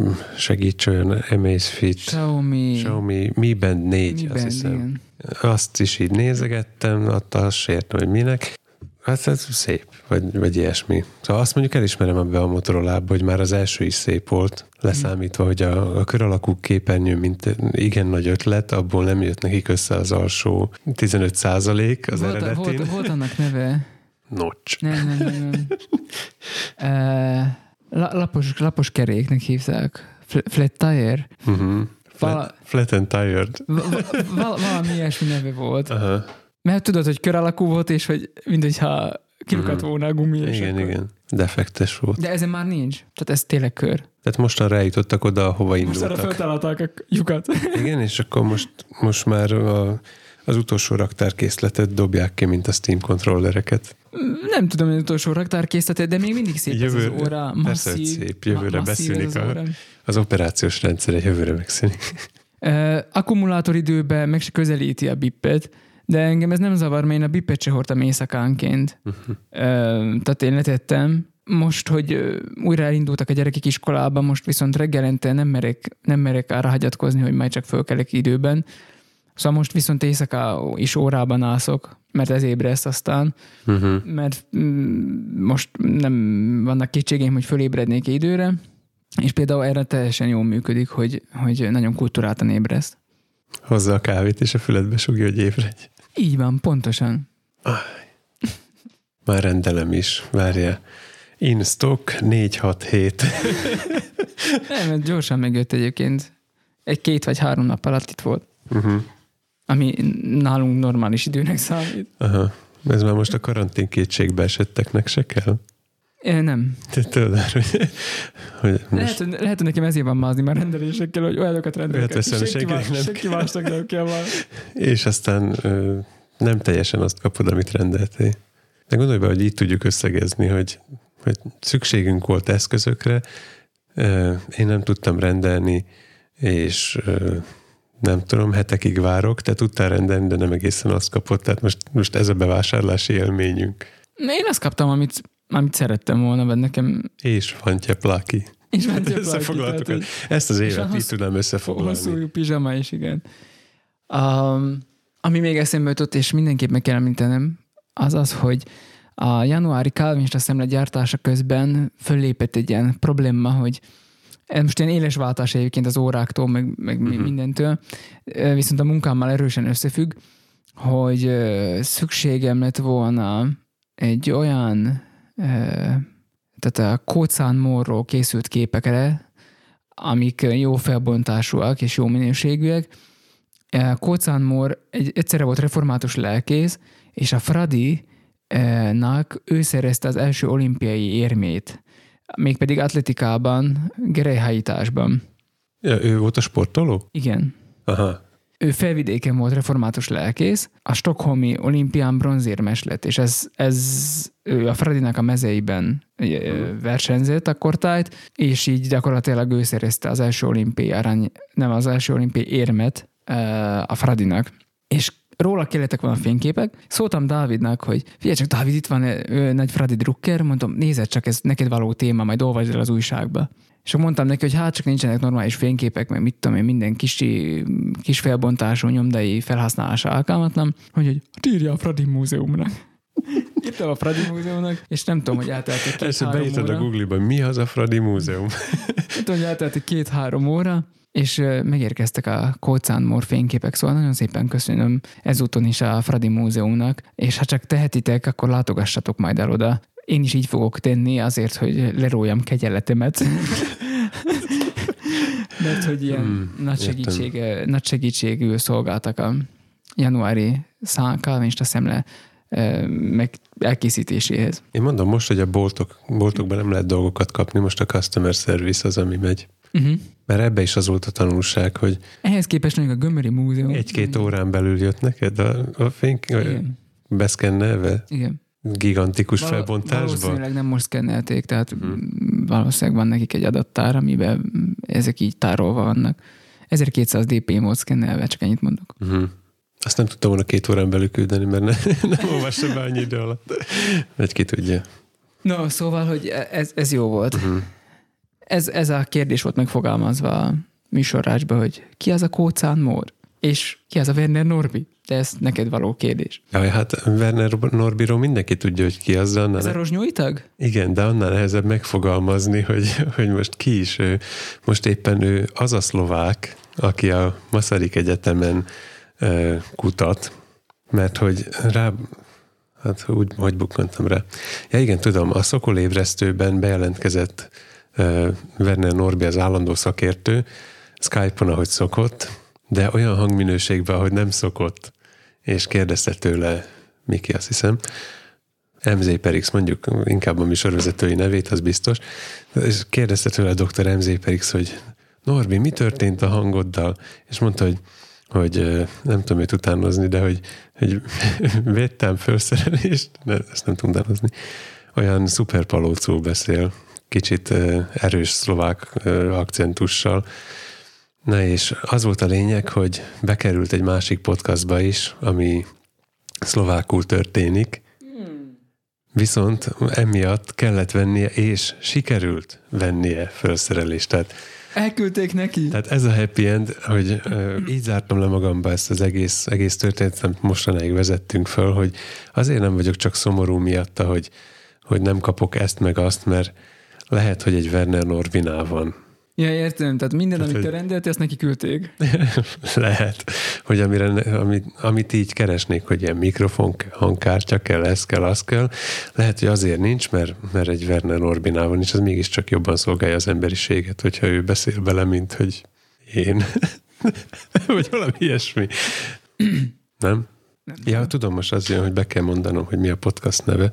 Speaker 2: mm, segíts olyan Amazfit,
Speaker 1: Xiaomi,
Speaker 2: Xiaomi Mi Band 4,
Speaker 1: Mi
Speaker 2: azt
Speaker 1: Band,
Speaker 2: hiszem.
Speaker 1: igen.
Speaker 2: Azt is így nézegettem, ott azt se értem, hogy minek. Hát ez szép, vagy, vagy ilyesmi. Szóval azt mondjuk elismerem ebbe a Motorolába, hogy már az első is szép volt, leszámítva, hogy a, a kör alakú képernyő, mint igen nagy ötlet, abból nem jött nekik össze az alsó 15 százalék az
Speaker 1: volt,
Speaker 2: eredetin.
Speaker 1: volt, volt annak neve.
Speaker 2: Notch.
Speaker 1: Nem, nem, nem. nem. Uh, la, lapos, lapos keréknek hívták. Fl- flat tire.
Speaker 2: Uh-huh. Flat, flat and tired.
Speaker 1: Va- va- val- valami ilyesmi neve volt.
Speaker 2: Aha.
Speaker 1: Mert tudod, hogy kör alakú volt, és hogy mindegyha kilukadt
Speaker 2: Mhm.
Speaker 1: volna a gumi. és
Speaker 2: Igen,
Speaker 1: akkor-
Speaker 2: igen. Defektes volt.
Speaker 1: De ezen már nincs. Tehát ez tényleg kör.
Speaker 2: Tehát mostan eljutottak oda,
Speaker 1: arra
Speaker 2: indultak.
Speaker 1: feltalálták a lyukat.
Speaker 2: Igen, és akkor most, most már a, az utolsó raktárkészletet dobják ki, mint a Steam kontrollereket.
Speaker 1: Nem tudom, hogy az utolsó raktárkészletet, de még mindig szép ez
Speaker 2: Jövő-
Speaker 1: az óra.
Speaker 2: persze,
Speaker 1: Masszív,
Speaker 2: szép. Jövőre
Speaker 1: ma- ez az
Speaker 2: a-. Az operációs rendszere jövőre megszűnik.
Speaker 1: Uh, akkumulátoridőben meg se közelíti a bippet, de engem ez nem zavar, mert én a bippet se hordtam éjszakánként. Uh, tehát én letettem. Most, hogy újra elindultak a gyerekek iskolába, most viszont reggelente nem merek, nem merek arra hagyatkozni, hogy majd csak fölkelek időben. Szóval most viszont éjszaka is órában ászok, mert ez ébreszt aztán,
Speaker 2: Uh-huh.
Speaker 1: mert mm, most nem vannak kétségeim, hogy fölébrednék időre, és például erre teljesen jól működik, hogy, hogy nagyon kulturáltan ébreszt.
Speaker 2: Hozza a kávét, és a füledbe sugja, hogy ébredj.
Speaker 1: Így van, pontosan.
Speaker 2: Már rendelem is, várja. In stock 467.
Speaker 1: Nem, mert gyorsan megjött egyébként. Egy két vagy három nap alatt itt volt,
Speaker 2: Uh-huh.
Speaker 1: ami nálunk normális időnek számít.
Speaker 2: Aha. Ez már most a karantén kétségbe esetteknek se kell?
Speaker 1: Nem.
Speaker 2: Tudod, hogy, hogy
Speaker 1: Lehet,
Speaker 2: most
Speaker 1: hogy, lehet, hogy nekem ezért van mázni már rendelésekkel, hogy olyanokat rendelek.
Speaker 2: Veszel,
Speaker 1: senki,
Speaker 2: senkinek
Speaker 1: más,
Speaker 2: nem
Speaker 1: senki másnak nem kell már.
Speaker 2: és aztán ö, nem teljesen azt kapod, amit rendeltél. De gondolj be, hogy így tudjuk összegezni, hogy, hogy szükségünk volt eszközökre, ö, én nem tudtam rendelni, és ö, nem tudom, hetekig várok, te tudtál rendelni, de nem egészen azt kapott, tehát most, most ez a bevásárlási élményünk.
Speaker 1: Én azt kaptam, amit, amit szerettem volna, mert nekem...
Speaker 2: És Fantje Plaki.
Speaker 1: És már
Speaker 2: Összefoglaltuk. Tehát, ezt az évet így tudnám összefoglalni.
Speaker 1: Hosszú pizsama is, igen. Um, ami még eszembe jutott, és mindenképp meg kell említenem, az az, hogy a januári Calvinista szemle gyártása közben föllépett egy ilyen probléma, hogy most ilyen éles váltás egyébként az óráktól, meg, meg uh-huh. mindentől, viszont a munkámmal erősen összefügg, hogy szükségem lett volna egy olyan, tehát a kócán készült képekre, amik jó felbontásúak és jó minőségűek. Kócán Mór egy, egyszerre volt református lelkész, és a Fradi nak ő szerezte az első olimpiai érmét, mégpedig atletikában, gerejhajításban.
Speaker 2: Ja, ő volt a sportoló?
Speaker 1: Igen.
Speaker 2: Aha.
Speaker 1: Ő felvidéken volt református lelkész, a Stockholmi olimpián bronzérmes lett, és ez, ez ő a Fradinak a mezeiben versenyzett a kortájt, és így gyakorlatilag ő szerezte az első olimpiai arany, nem az első olimpiai érmet a Fradinak. És róla kellettek volna fényképek. Szóltam Dávidnak, hogy figyelj csak, Dávid, itt van ő, nagy Fradi Drucker, mondom, nézed csak, ez neked való téma, majd olvasd el az újságba. És akkor mondtam neki, hogy hát csak nincsenek normális fényképek, meg mit tudom én, minden kis, kis felbontású nyomdai felhasználása alkalmatlan, hogy, hogy írja a Fradi Múzeumnak. Írtam a Fradi Múzeumnak, és nem tudom, hogy eltelt egy két-három
Speaker 2: óra. a Google-ba, mi az a Fradi Múzeum?
Speaker 1: nem tudom, hogy eltelt egy két-három óra, és megérkeztek a Kócán Mór fényképek, szóval nagyon szépen köszönöm ezúton is a Fradi Múzeumnak, és ha csak tehetitek, akkor látogassatok majd el oda. Én is így fogok tenni azért, hogy lerójam kegyeletemet. Mert hogy ilyen hmm, nagy, segítség, nagy segítségű szolgáltak a januári Calvinista szemle meg elkészítéséhez.
Speaker 2: Én mondom most, hogy a boltok, boltokban nem lehet dolgokat kapni, most a customer service az, ami megy. Uh-huh. Mert ebbe is az volt a tanulság, hogy...
Speaker 1: Ehhez képest mondjuk a Gömöri Múzeum...
Speaker 2: Egy-két órán belül jött neked a, a fény... Beszkennelve?
Speaker 1: Igen.
Speaker 2: Gigantikus Val- felbontásban?
Speaker 1: Valószínűleg nem most szkennelték, tehát uh-huh. valószínűleg van nekik egy adattár, amiben ezek így tárolva vannak. 1200 dp volt szkennelve, csak ennyit mondok.
Speaker 2: Uh-huh. Azt nem tudtam volna két órán belül küldeni, mert ne, nem olvastam annyi idő alatt. Egy ki tudja.
Speaker 1: No, szóval, hogy ez, ez jó volt. Uh-huh ez, ez a kérdés volt megfogalmazva a műsorrácsba, hogy ki az a Kócán Mór? És ki az a Werner Norbi? De ez neked való kérdés.
Speaker 2: Jaj, hát Werner Norbiról mindenki tudja, hogy ki az.
Speaker 1: Annál ez a rozsnyói tag?
Speaker 2: Igen, de annál nehezebb megfogalmazni, hogy, hogy most ki is ő. Most éppen ő az a szlovák, aki a Masaryk Egyetemen uh, kutat, mert hogy rá, hát úgy, hogy bukkantam rá. Ja igen, tudom, a Szokol ébresztőben bejelentkezett Werner Norbi az állandó szakértő, Skype-on, ahogy szokott, de olyan hangminőségben, ahogy nem szokott, és kérdezte tőle Miki, azt hiszem, MZ Perix, mondjuk inkább a műsorvezetői nevét, az biztos, és kérdezte tőle a doktor MZ Perix, hogy Norbi, mi történt a hangoddal? És mondta, hogy hogy nem tudom őt utánozni, de hogy, hogy vettem felszerelést, de ezt nem tudom utánozni, olyan szuperpalócul beszél, kicsit erős szlovák akcentussal. Na és az volt a lényeg, hogy bekerült egy másik podcastba is, ami szlovákul történik, viszont emiatt kellett vennie, és sikerült vennie felszerelést. Tehát
Speaker 1: Elküldték neki.
Speaker 2: Tehát ez a happy end, hogy uh, így zártam le magamba ezt az egész, egész történetet, amit mostanáig vezettünk föl, hogy azért nem vagyok csak szomorú miatta, hogy, hogy nem kapok ezt meg azt, mert lehet, hogy egy Werner Norvinál van.
Speaker 1: Ja, értem. Tehát minden, Tehát, amit te rendeltél, azt neki küldték.
Speaker 2: Lehet, hogy amire, amit, amit így keresnék, hogy ilyen mikrofon, hangkártya kell, ez kell, az kell. Lehet, hogy azért nincs, mert, mert egy Werner Norbinál van, és az mégiscsak jobban szolgálja az emberiséget, hogyha ő beszél bele, mint hogy én. Vagy valami ilyesmi. Nem? Nem. Ja, tudom, most az jön, hogy be kell mondanom, hogy mi a podcast neve.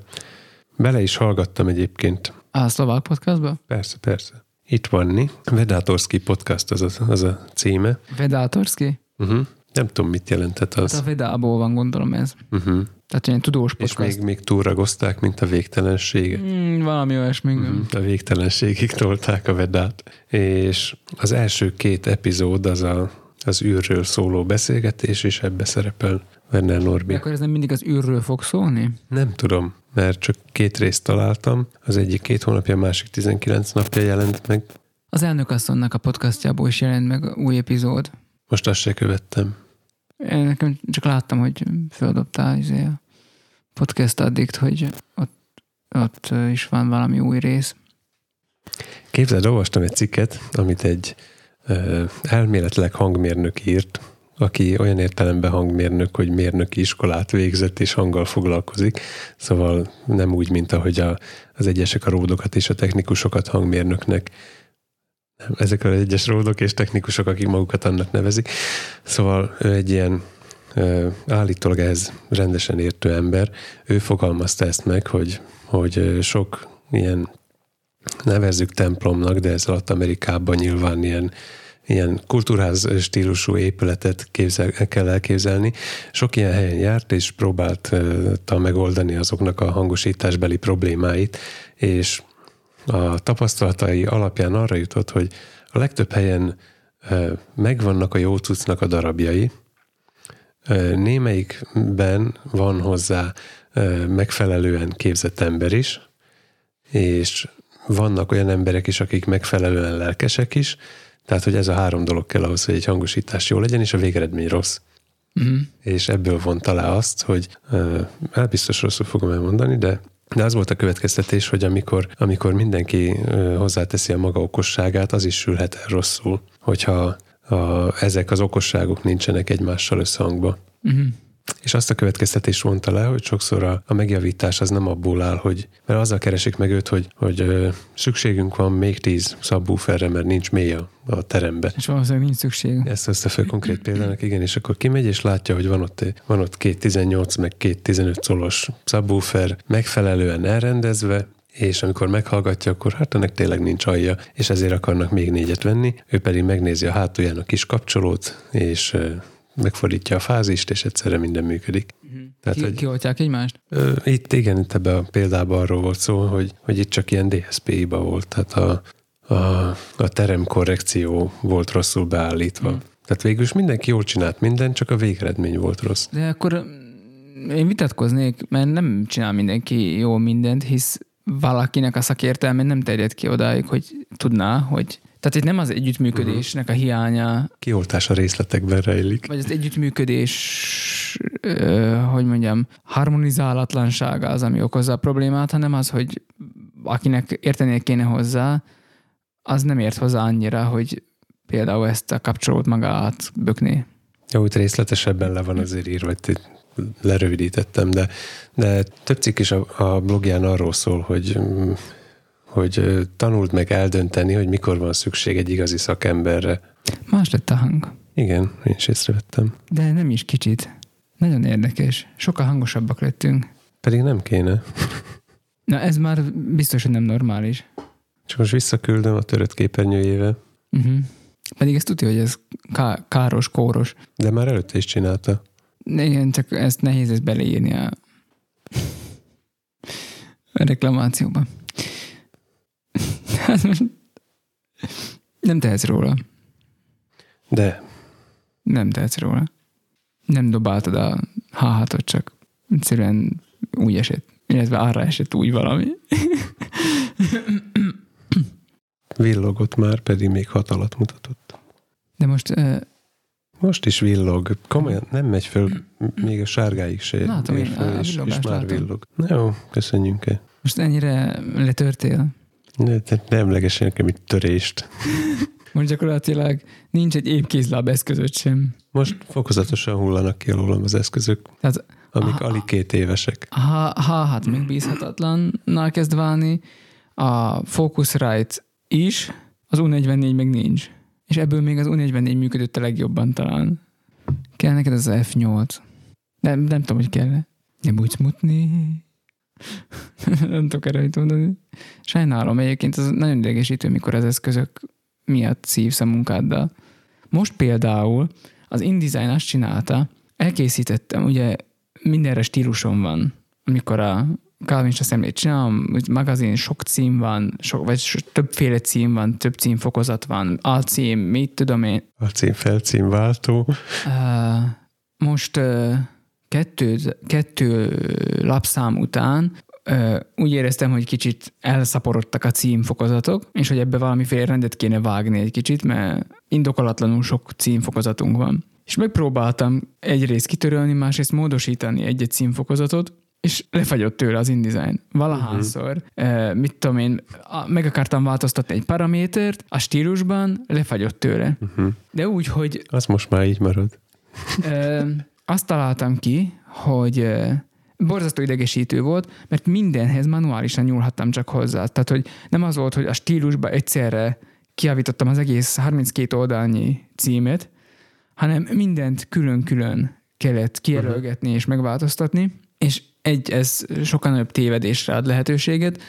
Speaker 2: Bele is hallgattam egyébként
Speaker 1: a szlovák podcastba?
Speaker 2: Persze, persze. Itt vanni. Vedátorski podcast az a, az a címe.
Speaker 1: Vedátorski?
Speaker 2: Uh-huh. Nem tudom, mit jelentett az.
Speaker 1: Hát a Vedából van, gondolom ez. Uh-huh. Tehát ilyen tudós
Speaker 2: podcast. És még, még túlragozták, mint a végtelenséget.
Speaker 1: Mm, valami olyasmi. Uh-huh.
Speaker 2: A végtelenségig tolták a Vedát. És az első két epizód az a az űrről szóló beszélgetés, és ebbe szerepel Werner Norbi.
Speaker 1: De akkor ez nem mindig az űrről fog szólni?
Speaker 2: Nem tudom, mert csak két részt találtam. Az egyik két hónapja, a másik 19 napja jelent meg.
Speaker 1: Az elnökasszonynak a podcastjából is jelent meg új epizód.
Speaker 2: Most azt se követtem.
Speaker 1: Én nekem csak láttam, hogy földobtál izé a podcast addict, hogy ott, ott is van valami új rész.
Speaker 2: Képzeld, olvastam egy cikket, amit egy elméletileg hangmérnök írt, aki olyan értelemben hangmérnök, hogy mérnöki iskolát végzett és hanggal foglalkozik, szóval nem úgy, mint ahogy a, az egyesek a ródokat és a technikusokat hangmérnöknek. Ezek az egyes ródok és technikusok, akik magukat annak nevezik. Szóval ő egy ilyen állítólag ez rendesen értő ember, ő fogalmazta ezt meg, hogy, hogy sok ilyen nevezzük templomnak, de ez alatt Amerikában nyilván ilyen, ilyen kultúrház stílusú épületet képzel, kell elképzelni. Sok ilyen helyen járt, és próbálta megoldani azoknak a hangosításbeli problémáit, és a tapasztalatai alapján arra jutott, hogy a legtöbb helyen megvannak a jó cuccnak a darabjai, némelyikben van hozzá megfelelően képzett ember is, és vannak olyan emberek is, akik megfelelően lelkesek is, tehát, hogy ez a három dolog kell ahhoz, hogy egy hangosítás jó legyen, és a végeredmény rossz. Uh-huh. És ebből vonta le azt, hogy uh, biztos rosszul fogom elmondani, de de az volt a következtetés, hogy amikor, amikor mindenki hozzáteszi a maga okosságát, az is sülhet el rosszul, hogyha a, ezek az okosságok nincsenek egymással összhangba. Uh-huh. És azt a következtetés vonta le, hogy sokszor a, a megjavítás az nem abból áll, hogy mert azzal keresik meg őt, hogy, hogy ö, szükségünk van még tíz szabbúferre, mert nincs mély a, a teremben.
Speaker 1: És valószínűleg nincs szükség.
Speaker 2: Ezt hozta fel konkrét példának, igen, és akkor kimegy és látja, hogy van ott, van ott két 18 meg két 15 szolos szabbúfer megfelelően elrendezve, és amikor meghallgatja, akkor hát ennek tényleg nincs alja, és ezért akarnak még négyet venni. Ő pedig megnézi a hátulján a kis kapcsolót, és megfordítja a fázist, és egyszerre minden működik.
Speaker 1: Uh-huh. Tehát, Ki, hogy, kioltják egymást?
Speaker 2: Itt igen, itt ebben a példában arról volt szó, hogy, hogy itt csak ilyen DSP-ba volt, tehát a, a, a teremkorrekció volt rosszul beállítva. Uh-huh. Tehát végül is mindenki jól csinált mindent, csak a végeredmény volt rossz.
Speaker 1: De akkor mm, én vitatkoznék, mert nem csinál mindenki jól mindent, hisz valakinek a szakértelme nem terjed ki odáig, hogy tudná, hogy tehát itt nem az együttműködésnek a hiánya.
Speaker 2: Kioltás a részletekben rejlik.
Speaker 1: Vagy az együttműködés, hogy mondjam, harmonizálatlansága az, ami okozza a problémát, hanem az, hogy akinek értenie kéne hozzá, az nem ért hozzá annyira, hogy például ezt a kapcsolót magát bökné.
Speaker 2: Jó, itt részletesebben le van azért írva, hogy lerövidítettem, de, de több cikk is a, a blogján arról szól, hogy hogy tanult meg eldönteni, hogy mikor van szükség egy igazi szakemberre.
Speaker 1: Más lett a hang.
Speaker 2: Igen, én is észrevettem.
Speaker 1: De nem is kicsit. Nagyon érdekes. Sokkal hangosabbak lettünk.
Speaker 2: Pedig nem kéne.
Speaker 1: Na ez már biztos, hogy nem normális.
Speaker 2: Csak most visszaküldöm a törött képernyőjével. Uh-huh.
Speaker 1: Pedig ezt tudja, hogy ez ká- káros, kóros.
Speaker 2: De már előtte is csinálta.
Speaker 1: Igen, csak ezt nehéz ezt beleírni a, a Hát nem tehetsz róla.
Speaker 2: De.
Speaker 1: Nem tehetsz róla. Nem dobáltad a háhatot, csak egyszerűen úgy esett. Illetve arra esett úgy valami.
Speaker 2: Villogott már, pedig még hat alatt mutatott.
Speaker 1: De most... Uh,
Speaker 2: most is villog. Komolyan nem megy föl, még a sárgáig se
Speaker 1: Látom ér föl, és, és már látom.
Speaker 2: villog. Na jó, köszönjünk el.
Speaker 1: Most ennyire letörtél?
Speaker 2: Ne, ne emlegesen nekem itt törést.
Speaker 1: Most gyakorlatilag nincs egy épp kézláb eszközöt sem.
Speaker 2: Most fokozatosan hullanak ki alólam az eszközök, Tehát, amik alig két évesek.
Speaker 1: Ha, ha hát megbízhatatlannal kezd válni, a Focusrite is, az U44 meg nincs. És ebből még az U44 működött a legjobban talán. Kell neked az F8. Nem, nem tudom, hogy kell Nem úgy mutni. nem tudok erre mit mondani. Sajnálom, egyébként az nagyon idegesítő, mikor az eszközök miatt szívsz a munkáddal. Most például az InDesign azt csinálta, elkészítettem, ugye mindenre stílusom van, amikor a, Calvinista szemlét csinálom, hogy magazin, sok cím van, sok, vagy többféle cím van, több címfokozat van, alcím, mit tudom én.
Speaker 2: A cím, felcím, váltó.
Speaker 1: Uh, most uh, kettő, kettő lapszám után úgy éreztem, hogy kicsit elszaporodtak a címfokozatok, és hogy ebbe valamiféle rendet kéne vágni egy kicsit, mert indokolatlanul sok címfokozatunk van. És megpróbáltam egyrészt kitörölni, másrészt módosítani egy-egy címfokozatot, és lefagyott tőle az InDesign. Valahányszor, uh-huh. mit tudom én, meg akartam változtatni egy paramétert, a stílusban lefagyott tőle.
Speaker 2: Uh-huh.
Speaker 1: De úgy, hogy
Speaker 2: Az most már így marad.
Speaker 1: Azt találtam ki, hogy borzasztó idegesítő volt, mert mindenhez manuálisan nyúlhattam csak hozzá. Tehát, hogy nem az volt, hogy a stílusba egyszerre kiavítottam az egész 32 oldalnyi címet, hanem mindent külön-külön kellett kijelölgetni és megváltoztatni, és egy, ez sokkal nagyobb tévedésre ad lehetőséget,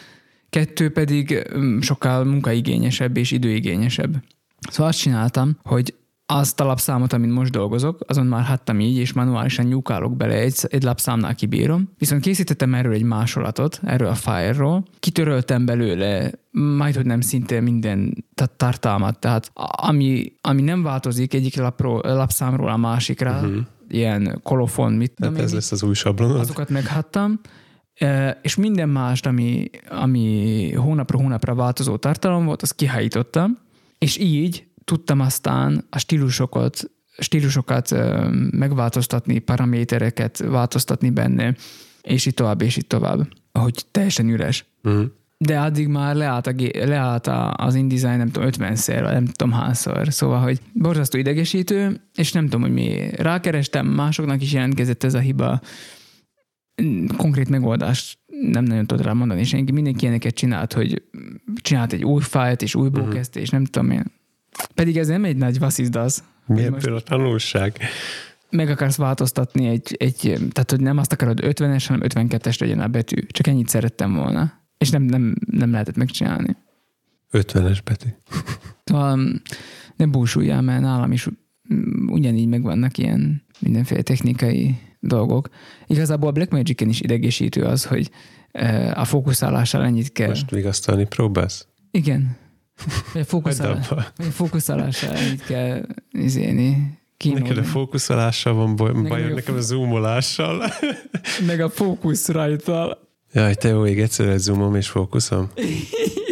Speaker 1: kettő pedig mm, sokkal munkaigényesebb és időigényesebb. Szóval azt csináltam, hogy azt a lapszámot, amin most dolgozok, azon már hattam így, és manuálisan nyúkálok bele, egy, egy lapszámnál kibírom. Viszont készítettem erről egy másolatot, erről a file-ról, kitöröltem belőle majd, hogy nem szinte minden tartalmat, tehát ami, ami nem változik egyik lapról, lapszámról a másikra, uh-huh. ilyen kolofon, mit
Speaker 2: Hát ez lesz az új sablonod.
Speaker 1: azokat meghattam, e, és minden mást, ami, ami hónapra hónapra változó tartalom volt, azt kihajítottam, és így tudtam aztán a stílusokat, stílusokat megváltoztatni, paramétereket változtatni benne, és így tovább, és így tovább, hogy teljesen üres.
Speaker 2: Uh-huh.
Speaker 1: De addig már leállt, a, leállt a, az InDesign, nem tudom, 50-szer, vagy nem tudom hányszor. Szóval, hogy borzasztó idegesítő, és nem tudom, hogy mi. Rákerestem, másoknak is jelentkezett ez a hiba. Konkrét megoldást nem nagyon tudod rá mondani, és mindenki ilyeneket csinált, hogy csinált egy új fájlt, és újból uh-huh. kezdte, és nem tudom én. Pedig ez nem egy nagy vasszizdasz.
Speaker 2: Mi ebből a tanulság?
Speaker 1: meg akarsz változtatni egy, egy, tehát hogy nem azt akarod 50-es, hanem 52-es legyen a betű. Csak ennyit szerettem volna. És nem, nem, nem lehetett megcsinálni.
Speaker 2: 50-es Beti.
Speaker 1: Szóval ne búsuljál, mert nálam is mm, ugyanígy megvannak ilyen mindenféle technikai dolgok. Igazából a Blackmagic-en is idegesítő az, hogy eh, a fókuszálással ennyit kell.
Speaker 2: Most vigasztalni próbálsz?
Speaker 1: Igen. Vagy fókuszálás, vagy fókuszálással ennyit kell izéni,
Speaker 2: Neked a fókuszolással van baj,
Speaker 1: Nekem
Speaker 2: bajod,
Speaker 1: a
Speaker 2: nekem a zoomolással.
Speaker 1: Meg a fókusz rajta.
Speaker 2: Jaj, te jó ég, egyszerre zoomom és fókuszom.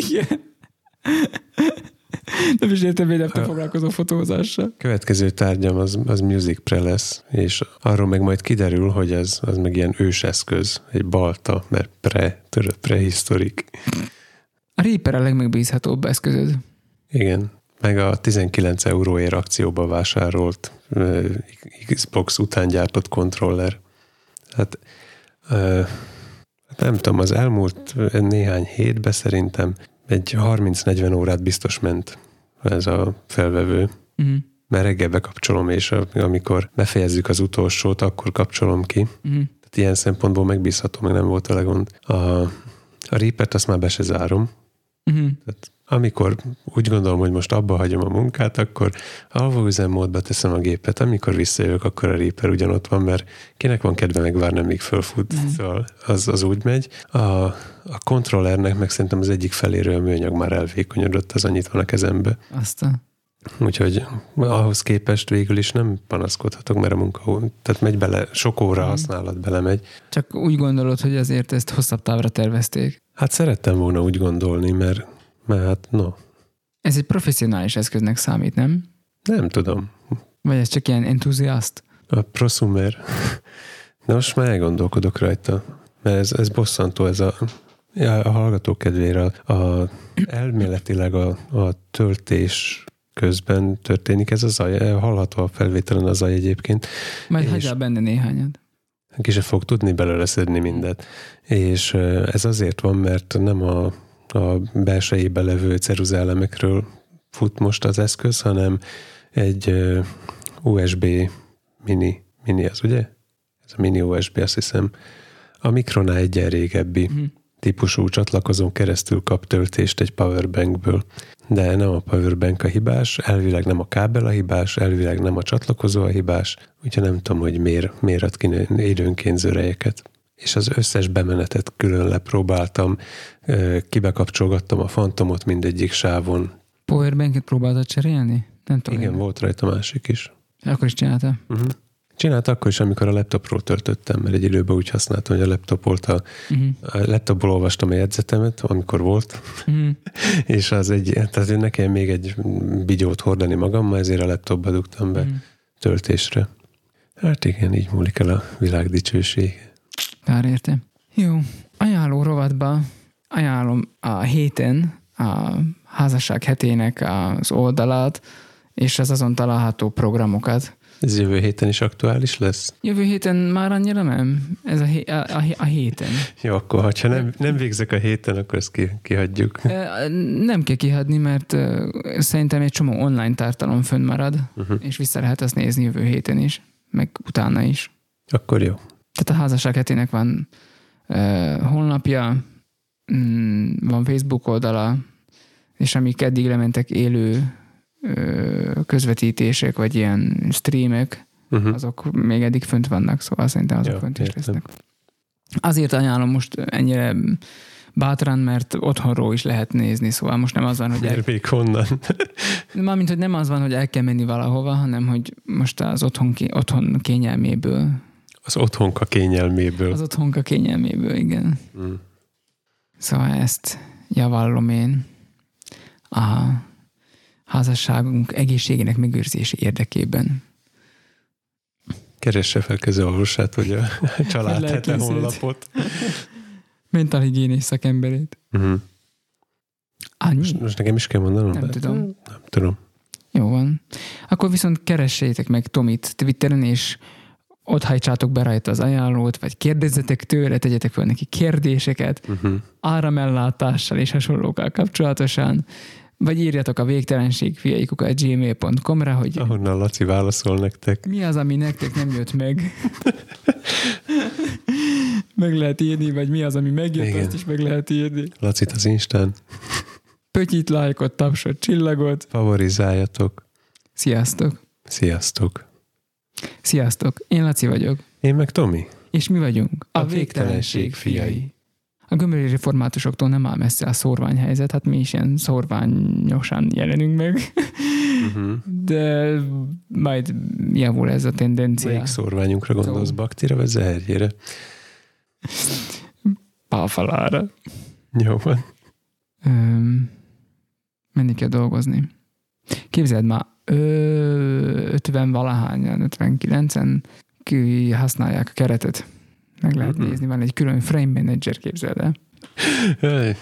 Speaker 1: Igen. Nem is értem, hogy nem te foglalkozol fotózással.
Speaker 2: Következő tárgyam az, az Music Pre lesz, és arról meg majd kiderül, hogy ez az meg ilyen őseszköz, egy balta, mert pre, tudod, prehistorik.
Speaker 1: A Reaper a legmegbízhatóbb eszközöd.
Speaker 2: Igen, meg a 19 euróért akcióba vásárolt ö, Xbox után gyártott kontroller. Hát ö, nem tudom, az elmúlt néhány hétben szerintem egy 30-40 órát biztos ment ez a felvevő.
Speaker 1: Uh-huh.
Speaker 2: Mert reggel bekapcsolom, és amikor befejezzük az utolsót, akkor kapcsolom ki.
Speaker 1: Uh-huh.
Speaker 2: Tehát ilyen szempontból megbízható, meg nem volt vele gond. A, a Reaper-t azt már be se zárom.
Speaker 1: Uh-huh.
Speaker 2: Tehát amikor úgy gondolom, hogy most abba hagyom a munkát, akkor alvó üzemmódba teszem a gépet. Amikor visszajövök, akkor a Reaper ugyanott van, mert kinek van kedve megvárni, míg fölfut,
Speaker 1: Mhm.
Speaker 2: föl, az, az úgy megy. A, a kontrollernek meg szerintem az egyik feléről a műanyag már elvékonyodott, az annyit van a kezembe.
Speaker 1: Aztán.
Speaker 2: Úgyhogy ahhoz képest végül is nem panaszkodhatok, mert a munka, tehát megy bele, sok óra
Speaker 1: Mhm.
Speaker 2: használat belemegy.
Speaker 1: Csak úgy gondolod, hogy azért ezt hosszabb távra tervezték.
Speaker 2: Hát szerettem volna úgy gondolni, mert, mert hát no,
Speaker 1: Ez egy professzionális eszköznek számít, nem?
Speaker 2: nem tudom.
Speaker 1: Vagy ez csak ilyen entuziast?
Speaker 2: A prosumer. De most már elgondolkodok rajta, mert ez, ez bosszantó, ez a, a hallgató kedvére. A, a, elméletileg a, a töltés közben történik ez a zaj, hallható a felvételen a zaj egyébként,
Speaker 1: Majd
Speaker 2: És-
Speaker 1: hagyjál benne néhányat.
Speaker 2: Ki se fog tudni belőle szedni mindet. És ez azért van, mert nem a, a belsejébe levő ceruzálemekről fut most az eszköz, hanem egy USB mini, mini az ugye? Ez a mini USB, azt hiszem. A Micronál egyen régebbi
Speaker 1: Uh-huh.
Speaker 2: Típusú csatlakozón keresztül kap töltést egy powerbankből. De nem a powerbank a hibás, elvileg nem a kábel a hibás, elvileg nem a csatlakozó a hibás, úgyhogy nem tudom, hogy miért, miért ad ki időnként zörejeket. és az összes bemenetet külön lepróbáltam, kibekapcsolgattam a fantomot mindegyik sávon.
Speaker 1: Powerbanket próbáltad cserélni? Nem tudom.
Speaker 2: Igen,
Speaker 1: én.
Speaker 2: volt rajta másik is.
Speaker 1: Akkor is csinálta.
Speaker 2: Uh-huh. Csinált akkor is, amikor a laptopról törtöttem, mert egy időben úgy használtam, hogy a laptop volt a,
Speaker 1: Uh-huh.
Speaker 2: a laptopból olvastam a jegyzetemet, amikor volt,
Speaker 1: Uh-huh.
Speaker 2: és az egy, tehát nekem még egy bigyót hordani magammal, ezért a laptopba dugtam be
Speaker 1: Uh-huh.
Speaker 2: töltésre. Hát igen, így múlik el a világ dicsőség.
Speaker 1: Kár érte. Jó. Ajánló rovatba ajánlom a héten a házasság hetének az oldalát, és az azon található programokat.
Speaker 2: Ez jövő héten is aktuális lesz?
Speaker 1: Jövő héten már annyira nem? Ez a, hé- a, a, a héten.
Speaker 2: Jó, akkor ha nem, nem végzek a héten, akkor ezt ki, kihagyjuk.
Speaker 1: Nem kell kihagyni, mert szerintem egy csomó online tartalom fönnmarad,
Speaker 2: Uh-huh.
Speaker 1: és vissza lehet azt nézni jövő héten is, meg utána is.
Speaker 2: Akkor jó.
Speaker 1: Tehát a házasság hetének van uh, honlapja, mm, van Facebook oldala, és amik eddig lementek élő közvetítések, vagy ilyen streamek,
Speaker 2: Uh-huh.
Speaker 1: azok még eddig fönt vannak, szóval szerintem azok
Speaker 2: Jó,
Speaker 1: fönt is
Speaker 2: értem.
Speaker 1: lesznek. Azért ajánlom most ennyire bátran, mert otthonról is lehet nézni, szóval most nem az van, hogy el,
Speaker 2: még honnan?
Speaker 1: mármint, hogy nem az van, hogy el kell menni valahova, hanem hogy most az otthon, otthon kényelméből,
Speaker 2: Az otthonka kényelméből.
Speaker 1: az otthonka kényelméből, igen.
Speaker 2: Mm.
Speaker 1: Szóval ezt javallom én a házasságunk egészségének megőrzése érdekében.
Speaker 2: Keresse fel kezelőorvosát, hogy a család hete honlapot.
Speaker 1: Mentálhigiénés szakemberét.
Speaker 2: Uh-huh.
Speaker 1: Annyi?
Speaker 2: Most, most nekem is kell mondanom?
Speaker 1: Nem
Speaker 2: De-
Speaker 1: tudom.
Speaker 2: Nem tudom.
Speaker 1: Jó van. Akkor viszont keressétek meg Tomit Twitteren, és ott hajtsátok be rajta az ajánlót, vagy kérdezzetek tőle, tegyetek fel neki kérdéseket,
Speaker 2: Uh-huh.
Speaker 1: áramellátással és hasonlókkal kapcsolatosan, vagy írjatok a végtelenség fiaikukat gmail.com-ra, hogy
Speaker 2: Ahonnan Laci válaszol nektek.
Speaker 1: mi az, ami nektek nem jött meg. meg lehet írni, vagy mi az, ami megjött,
Speaker 2: Igen.
Speaker 1: azt is meg lehet írni.
Speaker 2: Lacit az Instán.
Speaker 1: Pötyit, lájkot, tapsot, csillagot.
Speaker 2: Favorizáljatok.
Speaker 1: Sziasztok!
Speaker 2: Sziasztok.
Speaker 1: Sziasztok! Én Laci vagyok.
Speaker 2: Én meg Tomi.
Speaker 1: És mi vagyunk?
Speaker 2: A végtelenség fiai.
Speaker 1: A gömböli reformátusoktól nem áll messze a szórványhelyzet, hát mi is ilyen szórványosan jelenünk meg,
Speaker 2: Uh-huh.
Speaker 1: de majd javul ez a tendencia.
Speaker 2: Melyik szorványunkra gondolsz?
Speaker 1: Szó.
Speaker 2: Baktira vagy zehérjére?
Speaker 1: Pálfalára.
Speaker 2: Jó van.
Speaker 1: Öm, menni kell dolgozni. Képzeld már, ö, 50 valahányan, 59-en ki használják a keretet. Meg lehet
Speaker 2: Mhm.
Speaker 1: nézni, van egy külön frame manager, képzeld el.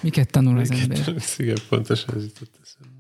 Speaker 1: Miket tanul az ember?
Speaker 2: Igen, pontosan ez jutott eszembe.